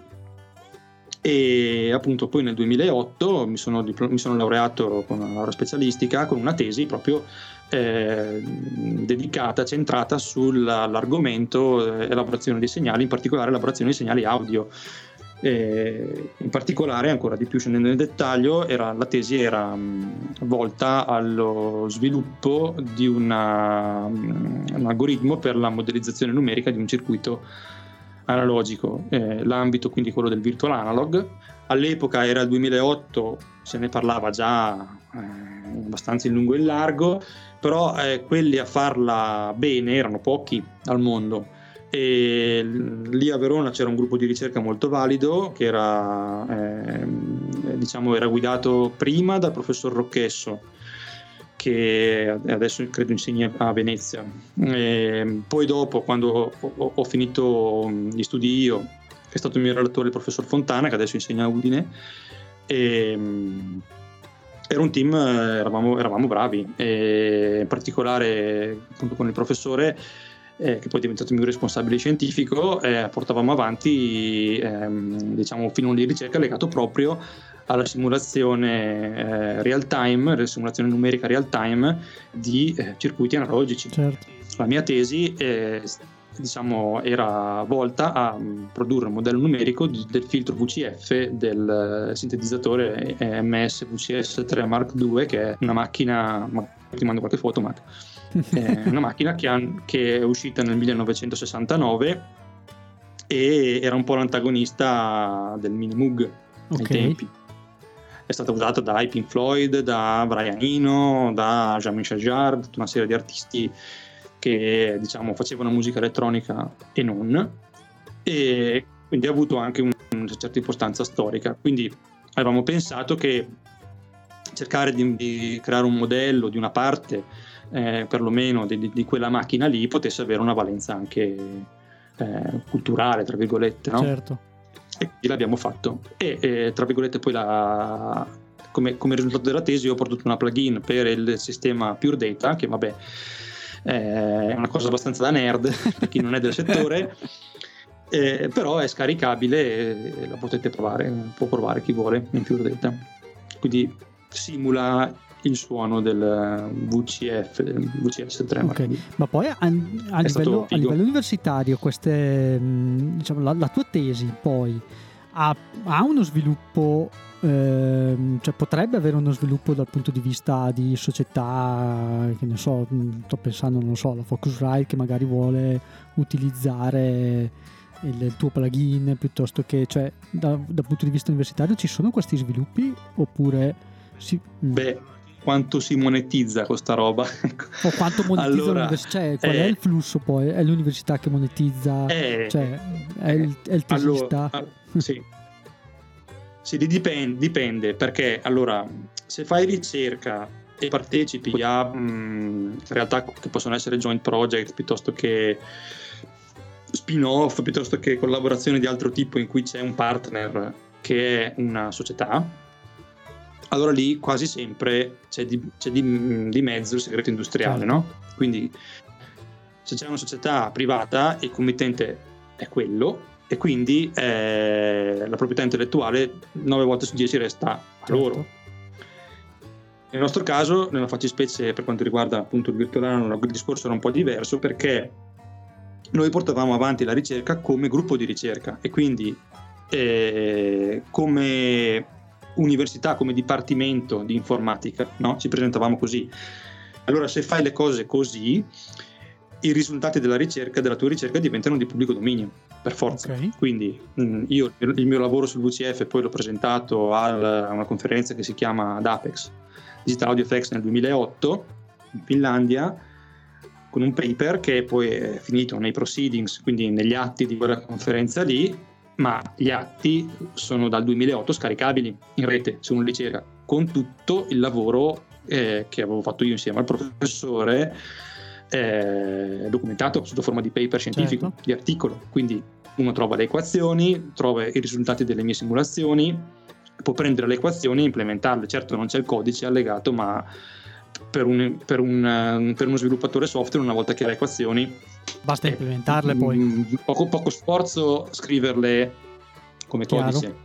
Speaker 2: E appunto poi nel 2008 mi sono, mi sono laureato con una laurea specialistica con una tesi proprio eh, dedicata, centrata sull'argomento eh, elaborazione dei segnali, in particolare elaborazione dei segnali audio. Eh, in particolare, ancora di più scendendo nel dettaglio, era, la tesi era mh, volta allo sviluppo di una, mh, un algoritmo per la modellizzazione numerica di un circuito analogico, eh, l'ambito quindi quello del virtual analog. All'epoca era il 2008, se ne parlava già eh, abbastanza in lungo e in largo, però eh, quelli a farla bene erano pochi al mondo. E lì a Verona c'era un gruppo di ricerca molto valido che era, eh, diciamo, era guidato prima dal professor Rocchesso, che adesso credo insegni a Venezia. E poi dopo, quando ho, finito gli studi io, è stato il mio relatore il professor Fontana, che adesso insegna a Udine, e, era un team, eravamo, eravamo bravi, e in particolare appunto con il professore eh, che poi è diventato il mio responsabile scientifico, eh, portavamo avanti ehm, diciamo, un filone di ricerca legato proprio alla simulazione eh, real time, simulazione numerica real time di eh, circuiti analogici.
Speaker 1: Certo.
Speaker 2: La mia tesi eh, diciamo, era volta a produrre un modello numerico di, del filtro VCF del eh, sintetizzatore MS VCS 3 Mark II, che è una macchina, ma ti mando qualche foto, Matt, è (laughs) una macchina che, ha, che è uscita nel 1969 e era un po' l'antagonista del Mini Moog okay. ai tempi è stata usata da Pink Floyd, da Brian Eno, da Jean-Michel Jarre, tutta una serie di artisti che diciamo facevano musica elettronica e non, e quindi ha avuto anche un, una certa importanza storica. Quindi avevamo pensato che cercare di, di creare un modello di una parte, eh, perlomeno di, di, quella macchina lì, potesse avere una valenza anche eh, culturale, tra virgolette. No?
Speaker 1: Certo
Speaker 2: e quindi l'abbiamo fatto. E eh, tra virgolette poi la, come, come, risultato della tesi ho prodotto una plugin per il sistema Pure Data, che vabbè è una cosa abbastanza da nerd (laughs) per chi non è del settore. (laughs) Eh, però è scaricabile e la potete provare, può provare chi vuole in Pure Data. Quindi simula il suono del VCF, del VCS3.
Speaker 1: Okay. Ma poi a, a, livello, a, livello, universitario, queste, diciamo, la, la, tua tesi poi ha, ha uno sviluppo, eh, cioè potrebbe avere uno sviluppo dal punto di vista di società, che ne so, sto pensando, non so, la Focusrite che magari vuole utilizzare il, il tuo plugin piuttosto che, cioè, da, dal punto di vista universitario ci sono questi sviluppi oppure...
Speaker 2: Sì. Beh, quanto si monetizza questa roba. (laughs)
Speaker 1: o quanto monetizza allora, l'università, cioè qual eh, è il flusso poi? È l'università che monetizza, eh, cioè è il, è il tesista?
Speaker 2: Allora, (laughs) sì. sì, dipende, dipende perché allora se fai ricerca e partecipi a mh, realtà che possono essere joint project piuttosto che spin-off, piuttosto che collaborazioni di altro tipo in cui c'è un partner che è una società, allora lì quasi sempre c'è di, c'è di, di mezzo il segreto industriale, certo. no? Quindi se c'è una società privata, il committente è quello e quindi eh, la proprietà intellettuale 9 volte su 10 resta a certo. loro. Nel nostro caso, nella fattispecie per quanto riguarda appunto il virtuale il discorso era un po' diverso perché noi portavamo avanti la ricerca come gruppo di ricerca e quindi eh, come università, come dipartimento di informatica, no? ci presentavamo così. Allora se fai le cose così, i risultati della ricerca, della tua ricerca diventano di pubblico dominio, per forza. Okay. Quindi mh, mm, io il mio lavoro sul VCF poi l'ho presentato a una conferenza che si chiama DAPEX, Digital Audio Effects nel 2008, in Finlandia, con un paper che poi è finito nei proceedings, quindi negli atti di quella conferenza lì, ma gli atti sono dal 2008 scaricabili in rete se uno li cerca, con tutto il lavoro eh, che avevo fatto io insieme al professore, eh, documentato sotto forma di paper scientifico, certo. di articolo. Quindi uno trova le equazioni, trova i risultati delle mie simulazioni, può prendere le equazioni e implementarle. Certo non c'è il codice allegato, ma per, un, per, un, per uno sviluppatore software, una volta che ha le equazioni,
Speaker 1: Basta implementarle poi.
Speaker 2: Mm, poco, poco, sforzo scriverle come Chiaro. codice.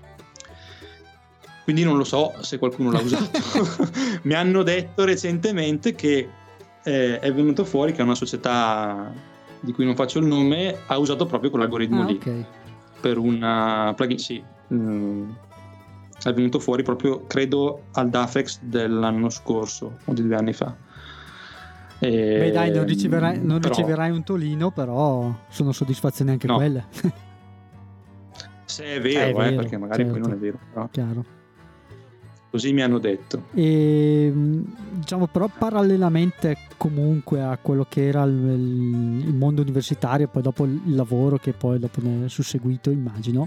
Speaker 2: quindi non lo so se qualcuno l'ha usato. (laughs) Mi hanno detto recentemente che eh, è venuto fuori che una società di cui non faccio il nome ha usato proprio quell'algoritmo ah, lì okay. per una plugin. Sì, mm, è venuto fuori proprio, credo, al DAFEX dell'anno scorso o di due anni fa.
Speaker 1: E, Beh dai, non riceverai, non però, riceverai un tolino, però sono soddisfazioni anche no. quelle. (laughs)
Speaker 2: Se è vero, è eh, vero perché magari certo, poi non è vero. Però.
Speaker 1: Chiaro.
Speaker 2: Così mi hanno detto.
Speaker 1: E, diciamo però parallelamente comunque a quello che era il, il mondo universitario, poi dopo il lavoro che poi dopo ne è susseguito, immagino,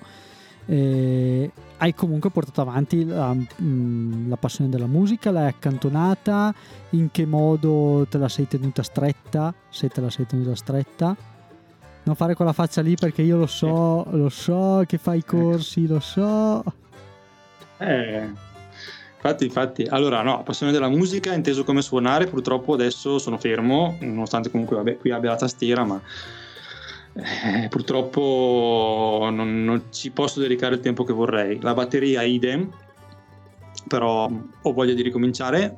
Speaker 1: eh, hai comunque portato avanti la, mh, mm, la, passione della musica, l'hai accantonata, in che modo te la sei tenuta stretta, se te la sei tenuta stretta. Non fare quella faccia lì perché io lo so, lo so che fai i corsi, lo so.
Speaker 2: Eh, infatti, infatti, allora no, passione della musica inteso come suonare, purtroppo adesso sono fermo, nonostante comunque vabbè, qui abbia la tastiera, ma eh, purtroppo non, non, ci posso dedicare il tempo che vorrei. La batteria idem, però ho voglia di ricominciare.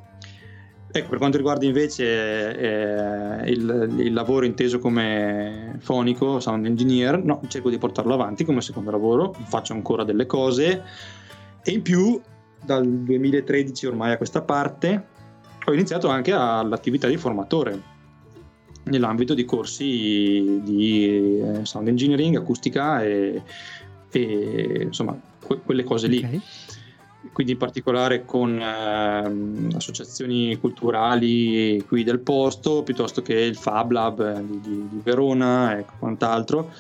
Speaker 2: Ecco, per quanto riguarda invece eh, il, il, lavoro inteso come fonico, sound engineer, no, cerco di portarlo avanti come secondo lavoro, faccio ancora delle cose e in più dal 2013 ormai a questa parte ho iniziato anche all'attività di formatore nell'ambito di corsi di eh, sound engineering, acustica e, e insomma que- quelle cose lì. Okay. Quindi in particolare con eh, associazioni culturali qui del posto, piuttosto che il Fab Lab di, di, di Verona e quant'altro.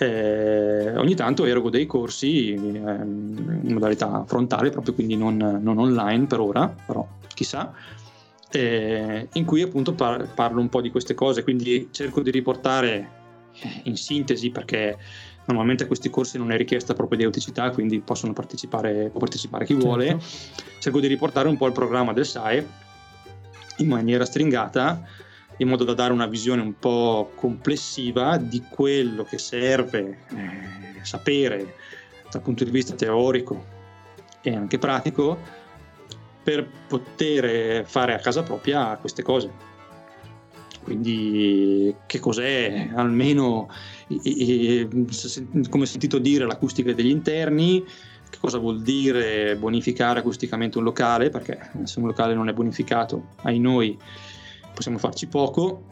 Speaker 2: Eh, ogni tanto erogo dei corsi eh, in modalità frontale, proprio quindi non, non online per ora, però chissà eh, in cui appunto par- parlo un po' di queste cose, quindi cerco di riportare in sintesi perché normalmente a questi corsi non è richiesta proprio di auticità, quindi possono partecipare, può partecipare chi certo. vuole. Cerco di riportare un po' il programma del SAE in maniera stringata, in modo da dare una visione un po' complessiva di quello che serve eh, sapere dal punto di vista teorico e anche pratico per poter fare a casa propria queste cose. Quindi che cos'è? Almeno, come sentito dire, l'acustica degli interni, che cosa vuol dire bonificare acusticamente un locale, perché se un locale non è bonificato, ai noi possiamo farci poco.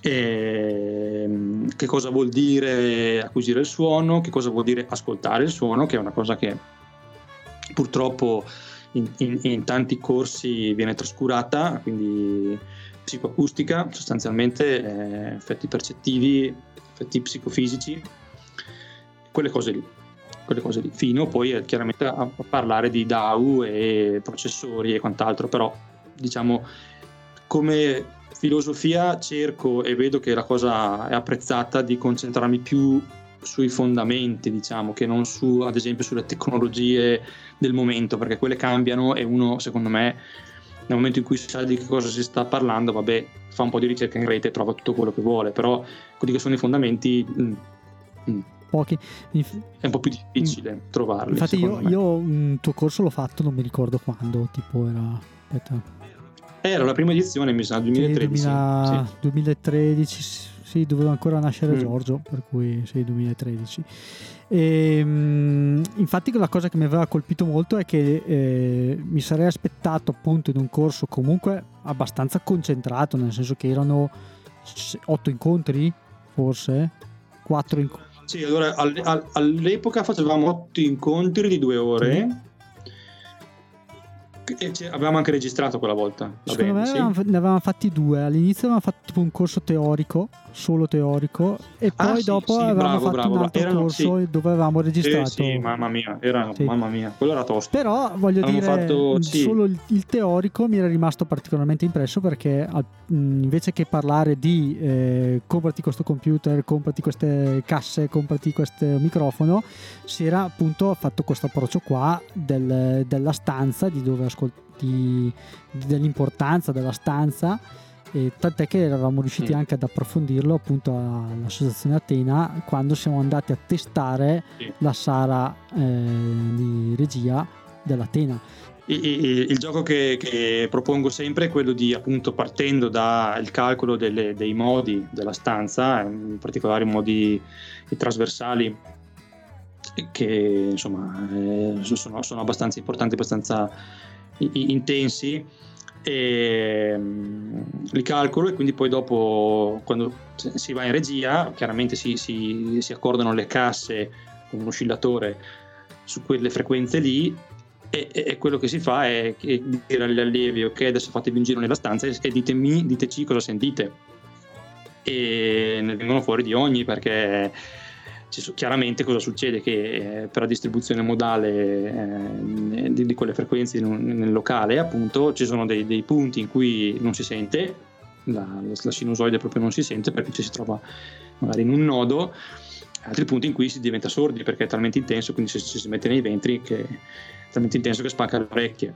Speaker 2: E che cosa vuol dire acquisire il suono, che cosa vuol dire ascoltare il suono, che è una cosa che purtroppo in, in, in tanti corsi viene trascurata, quindi psicoacustica sostanzialmente, eh, effetti percettivi, effetti psicofisici, quelle cose lì. Quelle cose lì. Fino poi eh, chiaramente a, a parlare di DAW e processori e quant'altro, però diciamo come filosofia cerco e vedo che la cosa è apprezzata di concentrarmi più sui fondamenti, diciamo, che non su, ad esempio, sulle tecnologie del momento, perché quelle cambiano e uno, secondo me, nel momento in cui sa di che cosa si sta parlando, vabbè, fa un po' di ricerca in rete e trova tutto quello che vuole, però quelli che sono i fondamenti... Mm,
Speaker 1: mm, Pochi.
Speaker 2: È un po' più difficile mm. trovarli.
Speaker 1: Infatti, io, io, un tuo corso l'ho fatto, non mi ricordo quando, tipo era. Aspetta.
Speaker 2: Era la prima edizione, mi sa, 2013. Sì, 2000,
Speaker 1: sì. 2013, sì, doveva ancora nascere mm. Giorgio, per cui sì, 2013. E, ehm, infatti la cosa che mi aveva colpito molto è che eh, mi sarei aspettato appunto in un corso comunque abbastanza concentrato, nel senso che erano otto incontri, forse, quattro incontri.
Speaker 2: Sì, allora all'epoca facevamo otto incontri di due ore. Mm avevamo anche registrato quella volta.
Speaker 1: Secondo bene, me sì. ne avevamo fatti due. All'inizio avevamo fatto tipo un corso teorico, solo teorico, e ah, poi ah, sì, dopo sì, avevamo bravo, fatto bravo, un altro erano, corso dove avevamo registrato.
Speaker 2: Sì, mamma mia, era, mamma mia, quello era tosto.
Speaker 1: Però voglio avevamo dire, fatto, solo il, il, teorico mi era rimasto particolarmente impresso perché invece che parlare di eh, comprati questo computer, comprati queste casse, comprati questo microfono, si era appunto fatto questo approccio qua del, della stanza di dove ascolti dell'importanza della stanza e tant'è che eravamo riusciti mm. anche ad approfondirlo appunto all'associazione Atena quando siamo andati a testare sì. la sala eh, di regia dell'Atena.
Speaker 2: Il, il, il gioco che, che, propongo sempre è quello di appunto partendo dal calcolo delle, dei modi della stanza, in particolare i modi trasversali che insomma eh, sono, sono, abbastanza importanti, abbastanza intensi e um, li calcolo e quindi poi dopo quando si va in regia chiaramente si, si, si accordano le casse con un oscillatore su quelle frequenze lì e, e, quello che si fa è dire agli allievi ok adesso fatevi un giro nella stanza e, e ditemi, diteci cosa sentite. E ne vengono fuori di ogni perché chiaramente cosa succede? Che eh, per la distribuzione modale eh, di, quelle frequenze nel locale appunto ci sono dei, dei, punti in cui non si sente, la, la, sinusoide proprio non si sente perché ci si trova magari in un nodo, altri punti in cui si diventa sordi perché è talmente intenso, quindi ci si, si mette nei ventri che è talmente intenso che spacca le orecchie.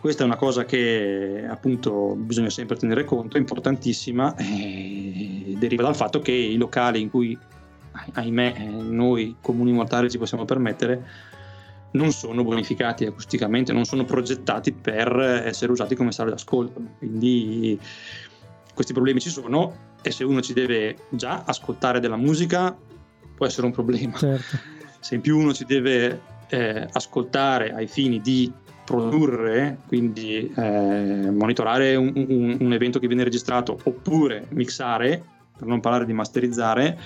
Speaker 2: Questa è una cosa che appunto bisogna sempre tenere conto, è importantissima, e deriva dal fatto che i locali in cui ahimè eh, noi comuni mortali ci possiamo permettere, non sono bonificati acusticamente, non sono progettati per essere usati come sale d'ascolto. Quindi questi problemi ci sono e se uno ci deve già ascoltare della musica può essere un problema.
Speaker 1: Certo.
Speaker 2: Se in più uno ci deve eh, ascoltare ai fini di produrre, quindi eh, monitorare un, un, un evento che viene registrato oppure mixare, per non parlare di masterizzare,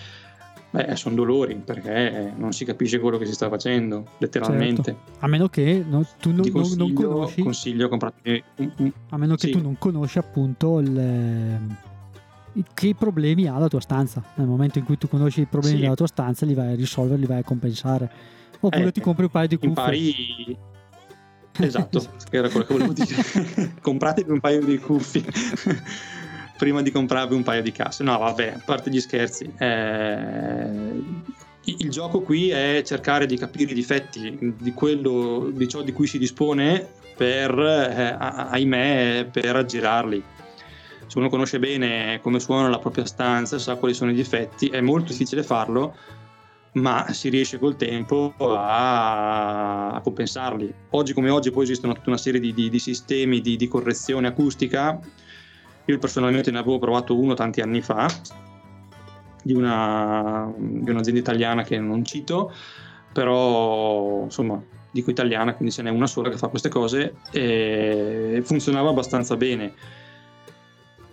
Speaker 2: Beh, sono dolori perché non si capisce quello che si sta facendo, letteralmente.
Speaker 1: Certo. A meno che no, tu non, non, conosci.
Speaker 2: Consiglio comprare.
Speaker 1: A meno che sì. tu non conosci appunto il, che problemi ha la tua stanza. Nel momento in cui tu conosci i problemi sì. della tua stanza, li vai a risolvere, li vai a compensare. Oppure eh, ti compri un paio di cuffie.
Speaker 2: Impari. (laughs) Esatto, era quello che volevo dire. (laughs) Compratevi un paio di cuffie prima di comprarvi un paio di casse. No, vabbè, a parte gli scherzi. Eh, il gioco qui è cercare di capire i difetti di, quello, di ciò di cui si dispone per, eh, ahimè, per aggirarli. Se uno conosce bene come suona la propria stanza, sa quali sono i difetti, è molto difficile farlo, ma si riesce col tempo a, a compensarli. Oggi come oggi poi esistono tutta una serie di, di, di sistemi di, di correzione acustica io personalmente ne avevo provato uno tanti anni fa, di, una, di un'azienda italiana che non cito, però insomma dico italiana, quindi ce n'è una sola che fa queste cose e funzionava abbastanza bene.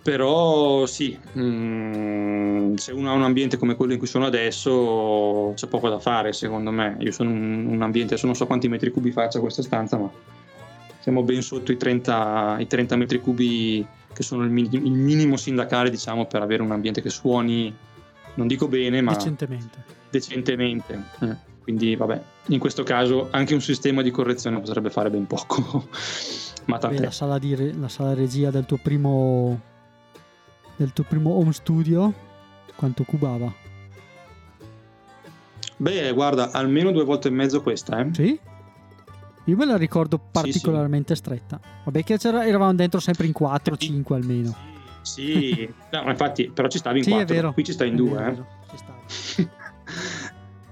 Speaker 2: Però sì, mm, se uno ha un ambiente come quello in cui sono adesso c'è poco da fare secondo me. Io sono un, un ambiente, adesso non so quanti metri cubi faccia questa stanza, ma siamo ben sotto i 30, i 30 metri cubi che sono il, min- il, minimo sindacale diciamo per avere un ambiente che suoni non dico bene ma
Speaker 1: decentemente,
Speaker 2: decentemente. Eh, quindi vabbè in questo caso anche un sistema di correzione potrebbe fare ben poco (laughs) ma
Speaker 1: Beh, la, sala di re- la sala regia del tuo primo del tuo primo home studio quanto cubava?
Speaker 2: Beh, guarda, almeno due volte e mezzo questa, eh?
Speaker 1: Sì? Io me la ricordo particolarmente sì, sì. stretta. Vabbè, che eravamo dentro sempre in 4-5 almeno.
Speaker 2: Sì, no, infatti, però ci stavi in 4. Sì, qui ci stai in 2. Eh.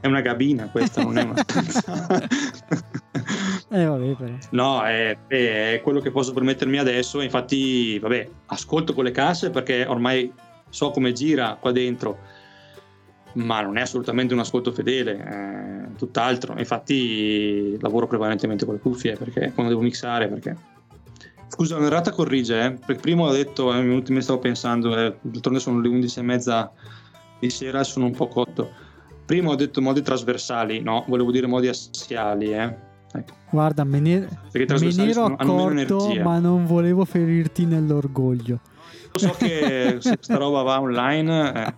Speaker 2: è una cabina questa, non è una stanza. (laughs) (laughs)
Speaker 1: eh, vabbè, però.
Speaker 2: No, è, è, quello che posso permettermi adesso. Infatti, vabbè, ascolto con le casse perché ormai so come gira qua dentro ma non è assolutamente un ascolto fedele, è tutt'altro. Infatti lavoro prevalentemente con le cuffie perché quando devo mixare, perché Scusa, in realtà corrige, eh? perché prima ho detto, eh, mi stavo pensando, eh, d'altronde sono le 11 e mezza di sera e sono un po' cotto. Prima ho detto modi trasversali, no, volevo dire modi assiali, eh.
Speaker 1: Ecco. Guarda, me ne, me ne ero accorto, ma non volevo ferirti nell'orgoglio.
Speaker 2: So che se questa roba va online, eh,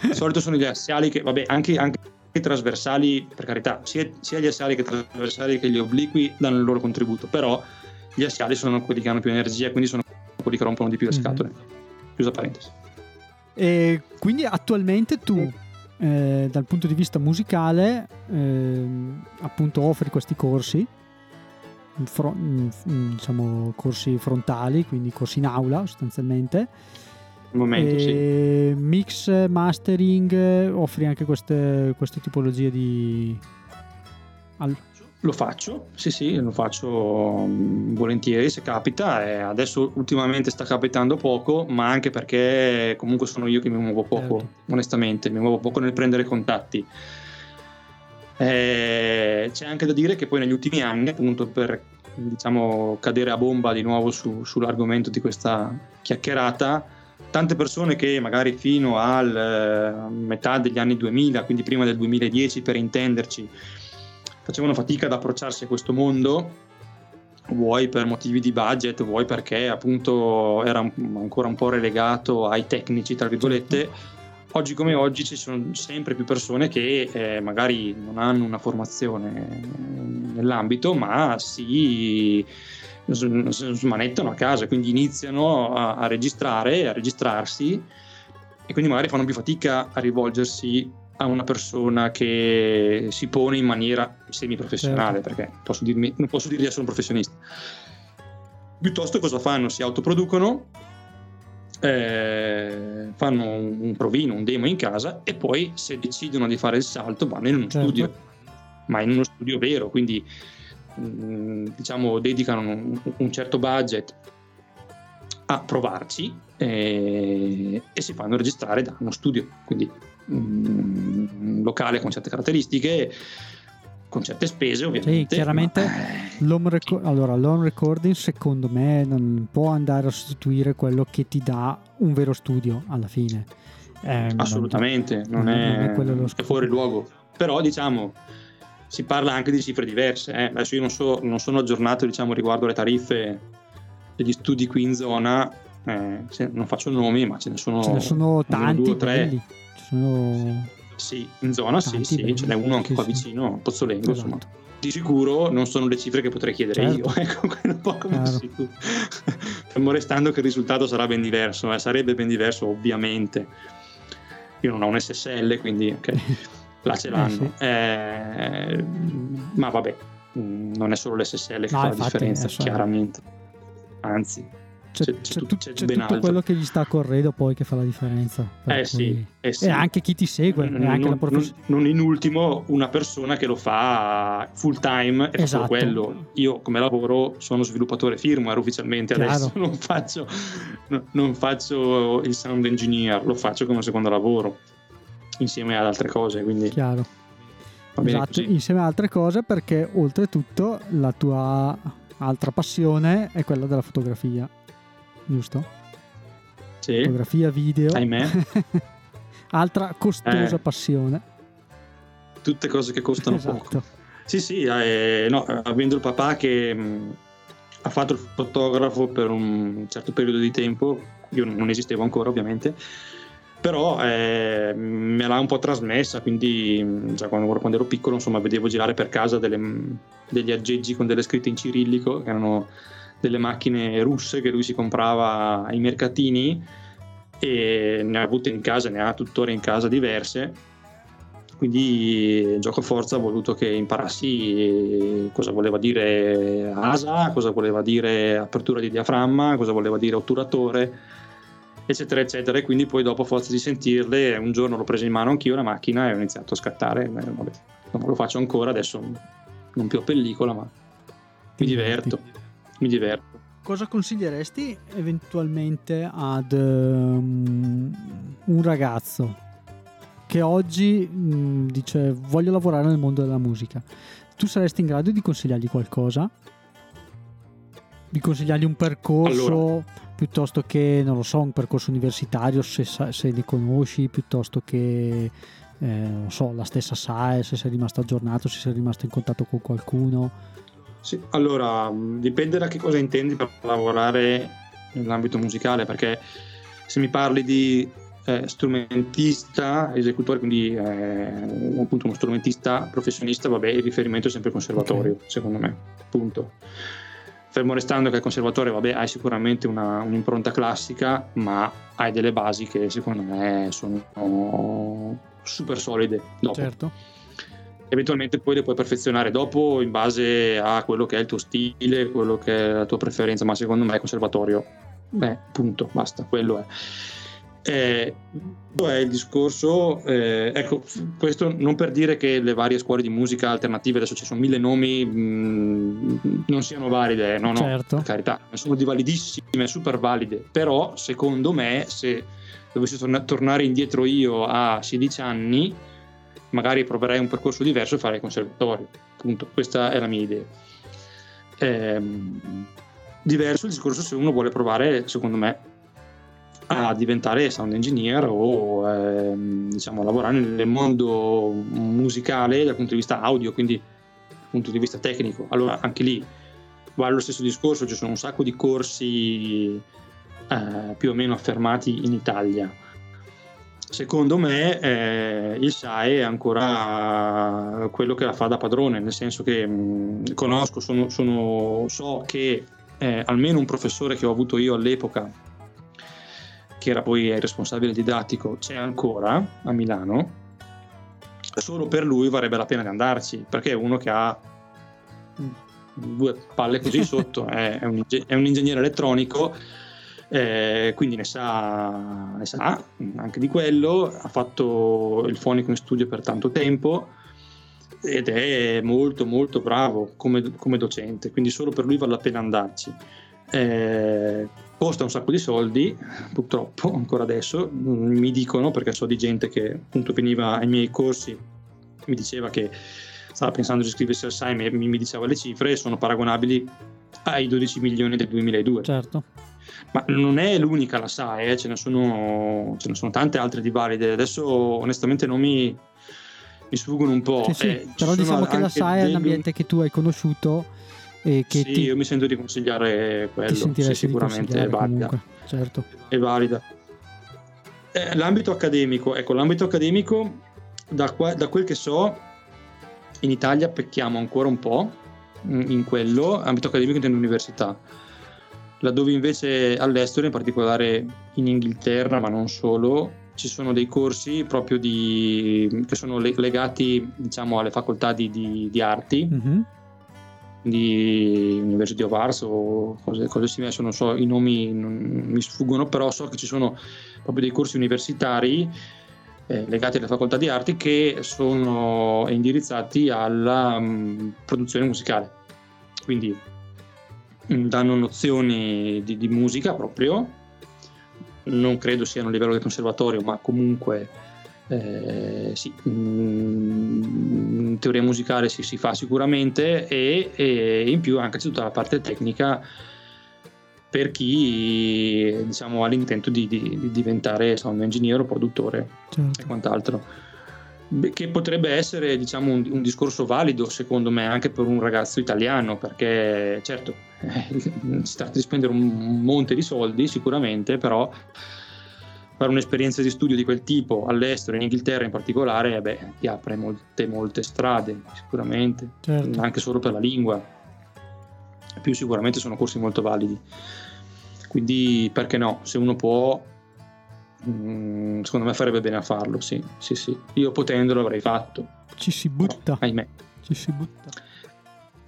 Speaker 2: di solito sono gli assiali che, vabbè, anche, anche i trasversali, per carità, sia, sia, gli assiali che i trasversali che gli obliqui danno il loro contributo, però gli assiali sono quelli che hanno più energia, quindi sono quelli che rompono di più le mhm. scatole. Mm-hmm. Chiusa parentesi.
Speaker 1: E quindi attualmente tu, eh, dal punto di vista musicale, eh, appunto offri questi corsi, fro- diciamo corsi frontali, quindi corsi in aula sostanzialmente
Speaker 2: momento, e sì.
Speaker 1: Mix, mastering, offri anche queste, queste tipologie di...
Speaker 2: Al... Lo faccio, sì sì, lo faccio mm, volentieri se capita. E adesso ultimamente sta capitando poco, ma anche perché comunque sono io che mi muovo poco, certo. onestamente, mi muovo poco nel prendere contatti. Eh, c'è anche da dire che poi negli ultimi anni, appunto per diciamo, cadere a bomba di nuovo su, sull'argomento di questa chiacchierata, tante persone che magari fino alla eh, metà degli anni 2000, quindi prima del 2010 per intenderci, facevano fatica ad approcciarsi a questo mondo, vuoi per motivi di budget, vuoi perché appunto era ancora un po' relegato ai tecnici, tra virgolette. Oggi come oggi ci sono sempre più persone che eh, magari non hanno una formazione nell'ambito, ma si smanettano a casa, quindi iniziano a, a registrare, a registrarsi e quindi magari fanno più fatica a rivolgersi a una persona che si pone in maniera semi-professionale, certo. perché posso dirmi, non posso dire di essere un professionista. Piuttosto cosa fanno? Si autoproducono, eh, fanno un, provino, un demo in casa e poi se decidono di fare il salto vanno in uno certo. studio, ma in uno studio vero, quindi diciamo dedicano un, un certo budget a provarci eh, e si fanno registrare da uno studio, quindi un locale con certe caratteristiche, con certe spese ovviamente.
Speaker 1: Sì, chiaramente ma... Eh, l'home, reco- allora, l'home recording secondo me non può andare a sostituire quello che ti dà un vero studio alla fine.
Speaker 2: Eh, Assolutamente, non, non, è, non è, è, fuori luogo. Però diciamo, si parla anche di cifre diverse. Eh. Adesso io non, so, non sono aggiornato diciamo, riguardo le tariffe degli studi qui in zona, eh, non faccio nomi, ma ce ne sono,
Speaker 1: ce ne sono tanti, due, tre sono...
Speaker 2: Sì, in zona sì, sì, ce n'è uno anche qua vicino, Pozzolengo, esatto. insomma. Di sicuro non sono le cifre che potrei chiedere certo. io, (laughs) ecco, quello poco claro. sicuro. Fermo restando che il risultato sarà ben diverso, eh, sarebbe ben diverso ovviamente. Io non ho un SSL, quindi ok, (laughs) là ce l'hanno. Eh, sì. eh, ma vabbè, mm, non è solo l'SSL che no, fa la differenza, chiaramente. Anzi,
Speaker 1: c'è, c'è, c'è, c'è, c'è tutto altro. quello che gli sta correndo poi che fa la differenza.
Speaker 2: Eh sì, eh sì,
Speaker 1: E anche chi ti segue.
Speaker 2: Non,
Speaker 1: anche
Speaker 2: non, profes- non, in ultimo una persona che lo fa full time e esatto. fa quello. Io come lavoro sono sviluppatore firmware ufficialmente, Chiaro. adesso non faccio, no, non faccio il sound engineer, lo faccio come secondo lavoro insieme ad altre cose. Quindi...
Speaker 1: Chiaro. Esatto, insieme ad altre cose perché oltretutto la tua altra passione è quella della fotografia giusto?
Speaker 2: Sì.
Speaker 1: Fotografia, video.
Speaker 2: Ahimè. (laughs)
Speaker 1: Altra costosa eh. passione.
Speaker 2: Tutte cose che costano esatto. poco. Sì, sì, eh, no, avendo il papà che mh, mm, ha fatto il fotografo per un certo periodo di tempo, io non esistevo ancora ovviamente, però eh, me l'ha un po' trasmessa, quindi mm, già quando, quando, ero piccolo insomma vedevo girare per casa delle, mm, degli aggeggi con delle scritte in cirillico che erano delle macchine russe che lui si comprava ai mercatini e ne ha avute in casa, ne ha tuttora in casa diverse. Quindi gioco forza ha voluto che imparassi cosa voleva dire ASA, cosa voleva dire apertura di diaframma, cosa voleva dire otturatore, eccetera, eccetera. E quindi poi dopo, a forza di sentirle, un giorno l'ho preso in mano anch'io la macchina e ho iniziato a scattare. Vabbè, non lo faccio ancora, adesso non più a pellicola, ma mi diverto mi diverto.
Speaker 1: Cosa consiglieresti eventualmente ad um, un ragazzo che oggi um, dice voglio lavorare nel mondo della musica? Tu saresti in grado di consigliargli qualcosa? Di consigliargli un percorso allora. Piuttosto che, non lo so, un percorso universitario se, se ne conosci, piuttosto che, eh, non so, la stessa SAE, se sei rimasto aggiornato, se sei rimasto in contatto con qualcuno
Speaker 2: sì, allora dipende da che cosa intendi per lavorare nell'ambito musicale, perché se mi parli di eh, strumentista, esecutore, quindi eh, appunto uno strumentista professionista, vabbè, il riferimento è sempre conservatorio, okay. secondo me, punto. Fermo restando che il conservatorio, vabbè, hai sicuramente una, un'impronta classica, ma hai delle basi che secondo me sono super solide dopo.
Speaker 1: Certo
Speaker 2: eventualmente poi le puoi perfezionare dopo in base a quello che è il tuo stile, quello che è la tua preferenza, ma secondo me è conservatorio. Beh, punto, basta, quello è. Eh, è il discorso, eh, ecco, questo non per dire che le varie scuole di musica alternative, adesso ci sono mille nomi, mh, mm, non siano valide, no, no,
Speaker 1: certo.
Speaker 2: per carità, sono di validissime, super valide, però secondo me se dovessi torna- tornare indietro io a 16 anni, magari proverei un percorso diverso e farei conservatorio, appunto, questa è la mia idea. Eh, diverso il discorso se uno vuole provare, secondo me, a diventare sound engineer o ehm, diciamo lavorare nel mondo musicale dal punto di vista audio, quindi dal punto di vista tecnico. Allora anche lì vale lo stesso discorso, ci sono un sacco di corsi eh, più o meno affermati in Italia. Secondo me eh, il SAE è ancora quello che la fa da padrone, nel senso che mh, conosco, sono, sono, so che eh, almeno un professore che ho avuto io all'epoca che era poi il responsabile didattico, c'è ancora a Milano, solo per lui varrebbe la pena di andarci, perché è uno che ha due palle così (laughs) sotto, è, un, è, un, ingegnere elettronico, eh, quindi ne sa, ne sa, anche di quello, ha fatto il fonico in studio per tanto tempo ed è molto molto bravo come, come docente, quindi solo per lui vale la pena andarci. Eh, costa un sacco di soldi, purtroppo ancora adesso, mi dicono perché so di gente che appunto veniva ai miei corsi, mi diceva che stava pensando di iscriversi al SAIM e mi, mi diceva le cifre, sono paragonabili ai 12 milioni del 2002.
Speaker 1: Certo.
Speaker 2: Ma non è l'unica la SAE, eh? ce, ne sono, ce ne sono tante altre di valide. Adesso onestamente non mi, mi sfuggono un po'.
Speaker 1: Sì, sì. Eh, però diciamo che la SAE è un ambiente che tu hai conosciuto e che
Speaker 2: sì,
Speaker 1: ti...
Speaker 2: io mi sento di consigliare quello, sì, sicuramente è valida.
Speaker 1: Comunque, certo.
Speaker 2: È valida. Eh, l'ambito accademico, ecco, l'ambito accademico, da, qua, da quel che so, in Italia pecchiamo ancora un po' in quello, ambito accademico intendo università, laddove invece all'estero, in particolare in Inghilterra, ma non solo, ci sono dei corsi proprio di, che sono legati diciamo, alle facoltà di, di, di arti. Mm-hmm di University of Arts o cose, cose simili, adesso non so, i nomi non, mi sfuggono, però so che ci sono proprio dei corsi universitari eh, legati alle facoltà di arti che sono indirizzati alla mh, produzione musicale. Quindi mh, danno nozioni di, di musica proprio, non credo siano a livello del conservatorio, ma comunque eh, sì, in teoria musicale si, si fa sicuramente e, e, in più anche c'è tutta la parte tecnica per chi diciamo, ha l'intento di, di, di diventare sound engineer o produttore certo. e quant'altro che potrebbe essere diciamo, un, un, discorso valido secondo me anche per un ragazzo italiano perché certo eh, (laughs) si tratta di spendere un monte di soldi sicuramente però fare un'esperienza di studio di quel tipo all'estero, in Inghilterra in particolare, eh beh, ti apre molte, molte strade, sicuramente, certo. anche solo per la lingua. Più sicuramente sono corsi molto validi. Quindi perché no? Se uno può, mh, mm, secondo me farebbe bene a farlo, sì, sì, sì. Io potendo l'avrei fatto.
Speaker 1: Ci si butta.
Speaker 2: Ahimè.
Speaker 1: Ci si butta.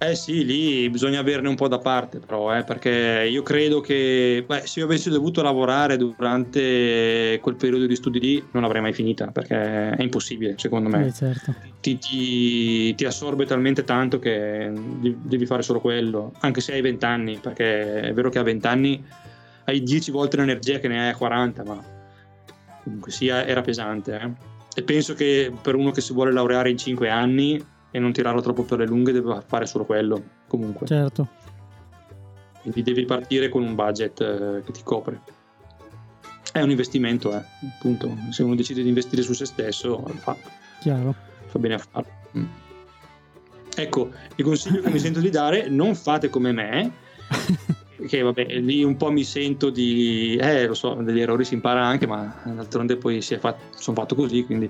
Speaker 2: Eh sì, lì bisogna averne un po' da parte però, eh, perché io credo che beh, se io avessi dovuto lavorare durante quel periodo di studi lì non l'avrei mai finita, perché è impossibile secondo me.
Speaker 1: Eh, certo.
Speaker 2: ti, ti, ti, assorbe talmente tanto che devi fare solo quello, anche se hai 20 anni, perché è vero che a 20 anni hai 10 volte l'energia che ne hai a 40, ma comunque sia era pesante. Eh. E penso che per uno che si vuole laureare in 5 anni e non tirarlo troppo per le lunghe, deve fare solo quello comunque.
Speaker 1: Certo.
Speaker 2: Quindi devi partire con un budget eh, che ti copre. È un investimento, eh, appunto. Se uno decide di investire su se stesso, lo fa.
Speaker 1: Chiaro.
Speaker 2: Fa bene a farlo. Mm. Ecco, il consiglio che mi (laughs) sento di dare, non fate come me, (laughs) che vabbè, lì un po' mi sento di... Eh, lo so, degli errori si impara anche, ma d'altronde poi si fatto, sono fatto così, quindi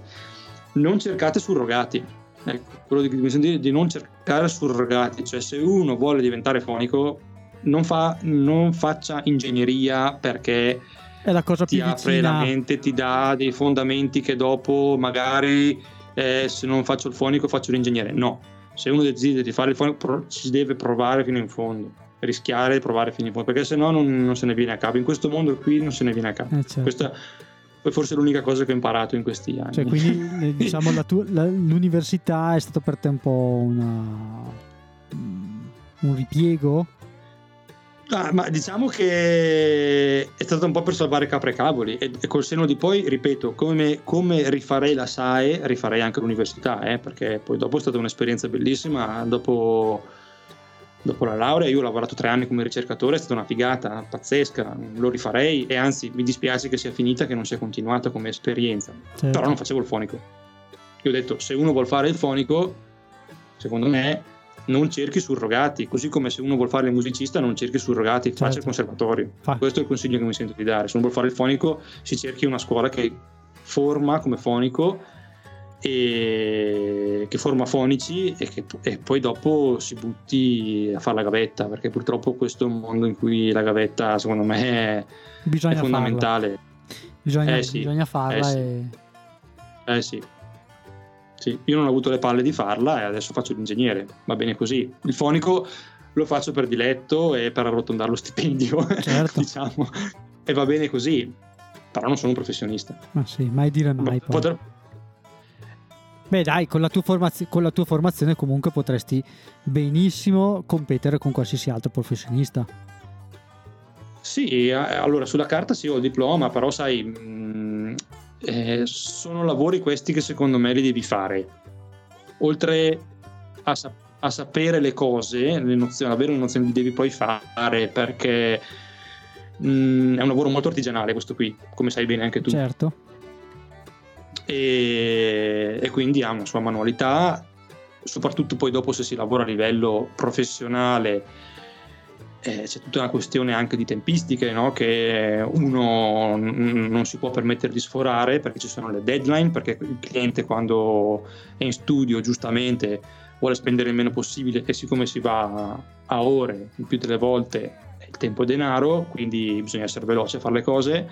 Speaker 2: non cercate surrogati Ecco, quello di, di, di non cercare surrogati, cioè se uno vuole diventare fonico, non, fa, non faccia ingegneria perché
Speaker 1: è la cosa
Speaker 2: ti
Speaker 1: più
Speaker 2: apre
Speaker 1: vicina.
Speaker 2: la mente, ti dà dei fondamenti che dopo magari eh, se non faccio il fonico faccio l'ingegnere. No, se uno decide di fare il fonico ci deve provare fino in fondo, rischiare di provare fino in fondo, perché se no non, non, se ne viene a capo. In questo mondo qui non se ne viene a capo. Eh certo. Questa è forse l'unica cosa che ho imparato in questi anni.
Speaker 1: Cioè, quindi (laughs) eh, diciamo la tua, la, l'università è stato per te un po' una, un ripiego?
Speaker 2: Ah, ma diciamo che è stato un po' per salvare capre e cavoli e, e col seno di poi, ripeto, come, come, rifarei la SAE, rifarei anche l'università, eh, perché poi dopo è stata un'esperienza bellissima, dopo dopo la laurea io ho lavorato tre anni come ricercatore, è stata una figata pazzesca, lo rifarei e anzi mi dispiace che sia finita, che non sia continuata come esperienza, certo. però non facevo il fonico. Io ho detto se uno vuole fare il fonico, secondo me non cerchi surrogati, così come se uno vuole fare il musicista non cerchi surrogati, certo. faccia il conservatorio. Fa. Questo è il consiglio che mi sento di dare, se uno vuole fare il fonico si cerchi una scuola che forma come fonico e che forma fonici e che e poi dopo si butti a fare la gavetta perché purtroppo questo è un mondo in cui la gavetta secondo me è, è fondamentale
Speaker 1: bisogna, eh sì, bisogna farla eh sì. E...
Speaker 2: eh sì sì, io non ho avuto le palle di farla e adesso faccio l'ingegnere, va bene così. Il fonico lo faccio per diletto e per arrotondare lo stipendio, (laughs) certo. diciamo, e va bene così, però non sono un professionista.
Speaker 1: Ma sì, mai dire mai. Potrei, Beh dai, con la, formaz- con la tua formazione comunque potresti benissimo competere con qualsiasi altro professionista.
Speaker 2: Sì, eh, allora sulla carta sì ho il diploma, però sai, mh, mm, eh, sono lavori questi che secondo me li devi fare. Oltre a, sa- a sapere le cose, le nozioni, avere le nozioni li devi poi fare perché mh, mm, è un lavoro molto artigianale questo qui, come sai bene anche tu.
Speaker 1: Certo
Speaker 2: e, e quindi ha una sua manualità, soprattutto poi dopo se si lavora a livello professionale eh, c'è tutta una questione anche di tempistiche no? che uno n- non si può permettere di sforare perché ci sono le deadline, perché il cliente quando è in studio giustamente vuole spendere il meno possibile e siccome si va a ore, il più delle volte il tempo è denaro, quindi bisogna essere veloce a fare le cose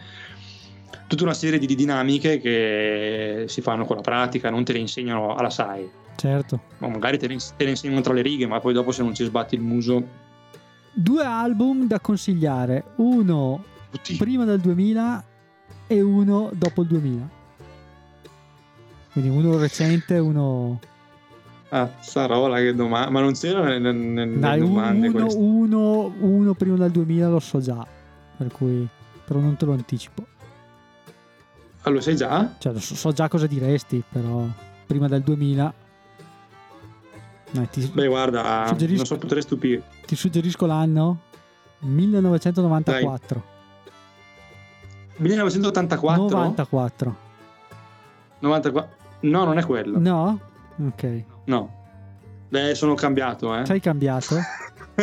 Speaker 2: tutta una serie di dinamiche che si fanno con la pratica, non te le insegnano alla SAI.
Speaker 1: Certo.
Speaker 2: O magari te le, te le insegnano tra le righe, ma poi dopo se non ci sbatti il muso.
Speaker 1: Due album da consigliare, uno Oddio. prima del 2000 e uno dopo il 2000. Quindi uno recente e uno...
Speaker 2: Ah, Sarola che domanda, ma non c'era nelle, nelle Dai, domande
Speaker 1: uno, uno, uno prima del 2000 lo so già, per cui però non te lo anticipo.
Speaker 2: Ah, lo sai già?
Speaker 1: Cioè, so, so, già cosa diresti, però prima del 2000...
Speaker 2: Eh, ti, Beh, guarda, non so, potrei stupire.
Speaker 1: Ti suggerisco l'anno 1994. Dai.
Speaker 2: 1984?
Speaker 1: 94.
Speaker 2: 94. No, non è quello.
Speaker 1: No? Ok.
Speaker 2: No. Beh, sono cambiato, eh.
Speaker 1: Sei cambiato? (laughs)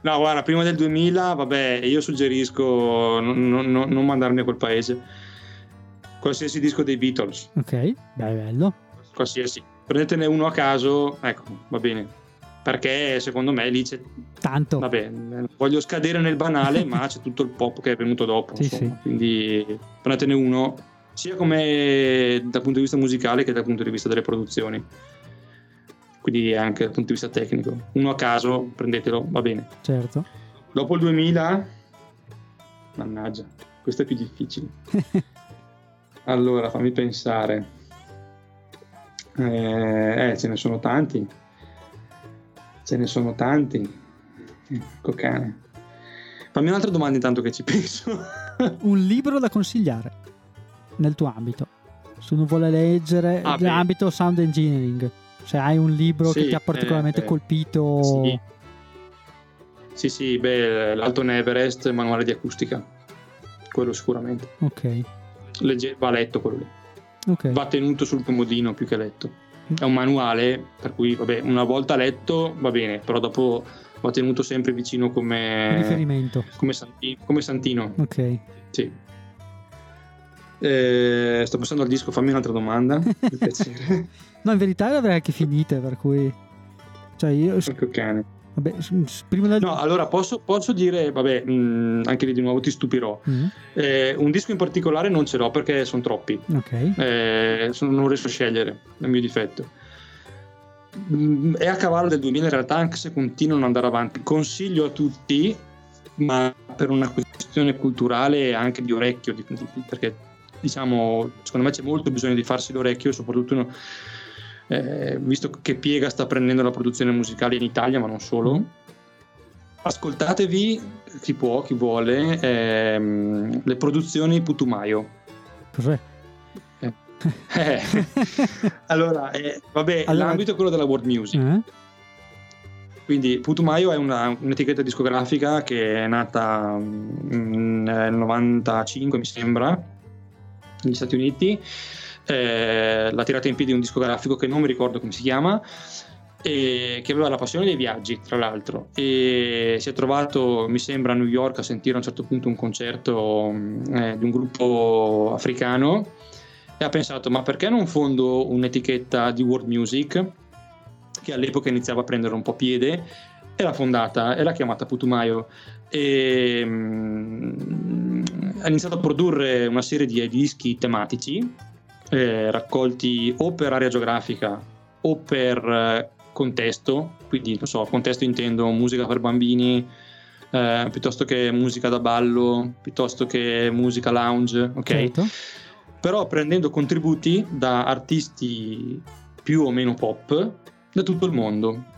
Speaker 2: no, guarda, prima del 2000, vabbè, io suggerisco non, non, non mandarmi a quel paese qualsiasi disco dei Beatles.
Speaker 1: Ok, dai, bello.
Speaker 2: Qualsiasi. Prendetene uno a caso, ecco, va bene. Perché secondo me lì c'è.
Speaker 1: Tanto.
Speaker 2: Vabbè, voglio scadere nel banale, ma c'è tutto il pop che è venuto dopo. Sì, sì. Quindi prendetene uno, sia come dal punto di vista musicale che dal punto di vista delle produzioni. Quindi anche dal punto di vista tecnico. Uno a caso, prendetelo, va bene.
Speaker 1: Certo.
Speaker 2: Dopo il 2000, mannaggia, questo è più difficile. (laughs) Allora, fammi pensare. Eh, eh, ce ne sono tanti. Ce ne sono tanti. Ecco cane. Fammi un'altra domanda intanto che ci (laughs) penso.
Speaker 1: Un libro da consigliare nel tuo ambito. Se uno vuole leggere ah, l'ambito sound engineering, se hai un libro sì, che ti ha particolarmente eh, colpito.
Speaker 2: Sì. sì, sì, beh, l'Alto Everest, manuale di acustica. Quello sicuramente.
Speaker 1: Ok
Speaker 2: legge- va letto quello lì. Okay. Va tenuto sul comodino più che letto. Mm. È un manuale per cui, vabbè, una volta letto va bene, però dopo va tenuto sempre vicino come
Speaker 1: riferimento.
Speaker 2: Come, santi- come santino.
Speaker 1: Ok.
Speaker 2: Sì. Eh, sto passando al disco, fammi un'altra domanda. (laughs)
Speaker 1: no, in verità le avrei anche finite, per cui. Cioè, io.
Speaker 2: Ecco cane.
Speaker 1: Vabbè, prima del...
Speaker 2: No, allora posso, posso dire, vabbè, mh, mm, anche lì di nuovo ti stupirò. Mm. Eh, un disco in particolare non ce l'ho perché sono troppi.
Speaker 1: Ok.
Speaker 2: Eh, non riesco a scegliere, è il mio difetto. Mm, è a cavallo del 2000 in realtà, anche se continuano ad andare avanti. Consiglio a tutti, ma per una questione culturale anche di orecchio, perché diciamo, secondo me c'è molto bisogno di farsi l'orecchio, soprattutto eh, visto che Piega sta prendendo la produzione musicale in Italia, ma non solo. Ascoltatevi, chi può, chi vuole, ehm, le produzioni Putumayo.
Speaker 1: Cos'è?
Speaker 2: Eh. eh. (laughs) allora, eh, vabbè, allora, l'ambito è quello della world music. Eh? Quindi Putumayo è una, un'etichetta discografica che è nata mm, nel 95, mi sembra, negli Stati Uniti. Eh, l'ha tirata in piedi un discografico che non mi ricordo come si chiama, e che aveva la passione dei viaggi, tra l'altro, e si è trovato, mi sembra, a New York a sentire a un certo punto un concerto mm, eh, di un gruppo africano e ha pensato, ma perché non fondo un'etichetta di world music che all'epoca iniziava a prendere un po' piede e l'ha fondata e l'ha chiamata Putumayo. E um, ha iniziato a produrre una serie di dischi tematici eh, raccolti o per area geografica o per eh, contesto, quindi non so, contesto intendo musica per bambini, eh, piuttosto che musica da ballo, piuttosto che musica lounge, ok? Certo. Però prendendo contributi da artisti più o meno pop da tutto il mondo.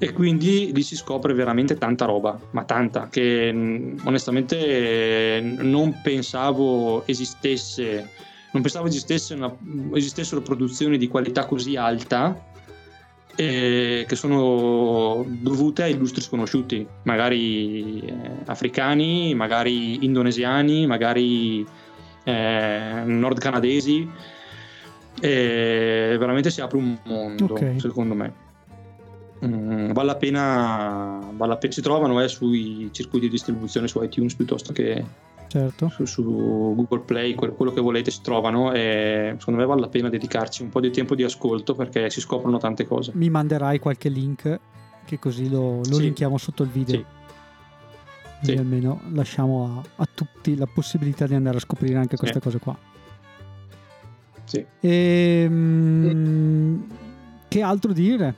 Speaker 2: E quindi lì si scopre veramente tanta roba, ma tanta, che mm, onestamente non pensavo esistesse, non pensavo esistesse una, esistessero produzioni di qualità così alta eh, che sono dovute a illustri sconosciuti, magari eh, africani, magari indonesiani, magari eh, nord canadesi e veramente si apre un mondo okay. secondo me mm, vale, la pena, vale la pena si trovano eh, sui circuiti di distribuzione su iTunes piuttosto che
Speaker 1: certo.
Speaker 2: su, su, Google Play quello, quello, che volete si trovano e secondo me vale la pena dedicarci un po' di tempo di ascolto perché si scoprono tante cose
Speaker 1: mi manderai qualche link che così lo, lo sì. linkiamo sotto il video sì. Sì. almeno lasciamo a, a, tutti la possibilità di andare a scoprire anche queste cose qua
Speaker 2: sì.
Speaker 1: E, ehm, che altro dire?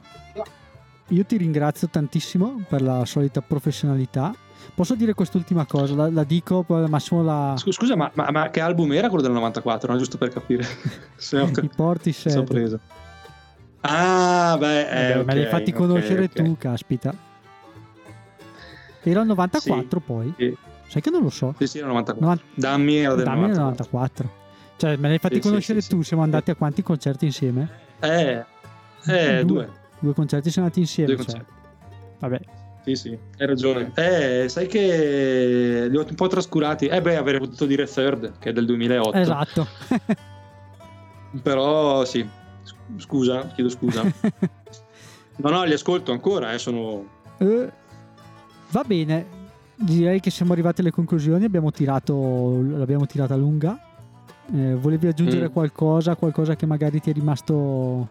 Speaker 1: Io ti ringrazio tantissimo per la solita professionalità. Posso dire quest'ultima cosa? La, la dico, poi al massimo la...
Speaker 2: Scusa, ma, ma, ma, che album era quello del 94? No? Giusto per capire. (laughs)
Speaker 1: I porti
Speaker 2: sorpreso. Ah, beh, eh, okay,
Speaker 1: me l'hai fatti conoscere okay, tu, caspita. Era il 94 sì, poi? Sì. Sai che non lo so.
Speaker 2: Sì, sì, era il 94. 90... Dammi era del
Speaker 1: Dammi
Speaker 2: 94.
Speaker 1: 94. Cioè, me l'hai fatti sì, conoscere tu? Siamo andati a quanti concerti insieme?
Speaker 2: Eh, eh due. due.
Speaker 1: Due concerti siamo andati insieme. Due cioè. Vabbè.
Speaker 2: Sì, sì, hai ragione. Eh, sai che li ho un po' trascurati. Eh beh, avrei potuto dire Third, che è del 2008.
Speaker 1: Esatto. (laughs)
Speaker 2: Però sì, scusa, chiedo scusa. (laughs) no, no, li ascolto ancora, eh, sono...
Speaker 1: Eh, va bene, direi che siamo arrivati alle conclusioni, abbiamo tirato, l'abbiamo tirata lunga. Eh, volevi aggiungere mm. qualcosa, qualcosa che magari ti è rimasto...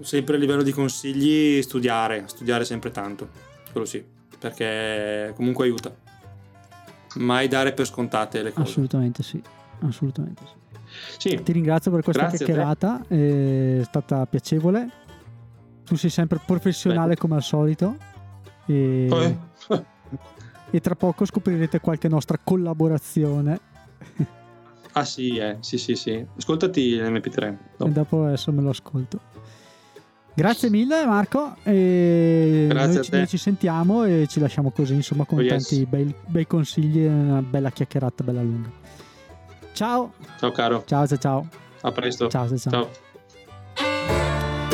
Speaker 2: Sempre a livello di consigli, studiare, studiare sempre tanto, quello sì, perché comunque aiuta. Mai dare per scontate le cose.
Speaker 1: Assolutamente sì, assolutamente
Speaker 2: sì. sì.
Speaker 1: Ti ringrazio per questa Grazie chiacchierata, è stata piacevole. Tu sei sempre professionale Beh. come al solito. E... Eh. (laughs) e tra poco scoprirete qualche nostra collaborazione.
Speaker 2: Ah sì, eh. sì, sì, sì. Ascoltati l'MP3.
Speaker 1: Dopo. E dopo adesso me lo ascolto. Grazie mille Marco. E
Speaker 2: Grazie
Speaker 1: noi, ci, noi ci sentiamo e ci lasciamo così, insomma, con oh, tanti yes. bei, bei, consigli e una bella chiacchierata bella lunga. Ciao.
Speaker 2: Ciao caro.
Speaker 1: Ciao, ciao, ciao.
Speaker 2: A presto.
Speaker 1: Ciao, ciao. ciao.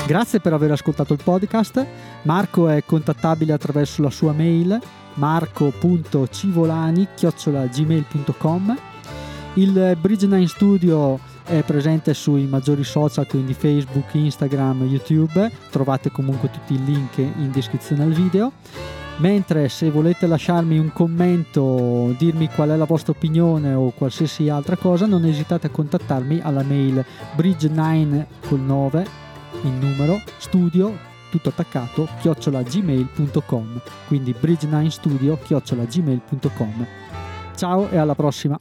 Speaker 1: Grazie per aver ascoltato il podcast. Marco è contattabile attraverso la sua mail marco.civolani-gmail.com il Bridge 9 Studio è presente sui maggiori social, quindi Facebook, Instagram, YouTube. Trovate comunque tutti i link in descrizione al video. Mentre se volete lasciarmi un commento, dirmi qual è la vostra opinione o qualsiasi altra cosa, non esitate a contattarmi alla mail bridge9 col 9 in numero studio tutto attaccato chiocciolagmail.com quindi bridge9studio chiocciolagmail.com ciao e alla prossima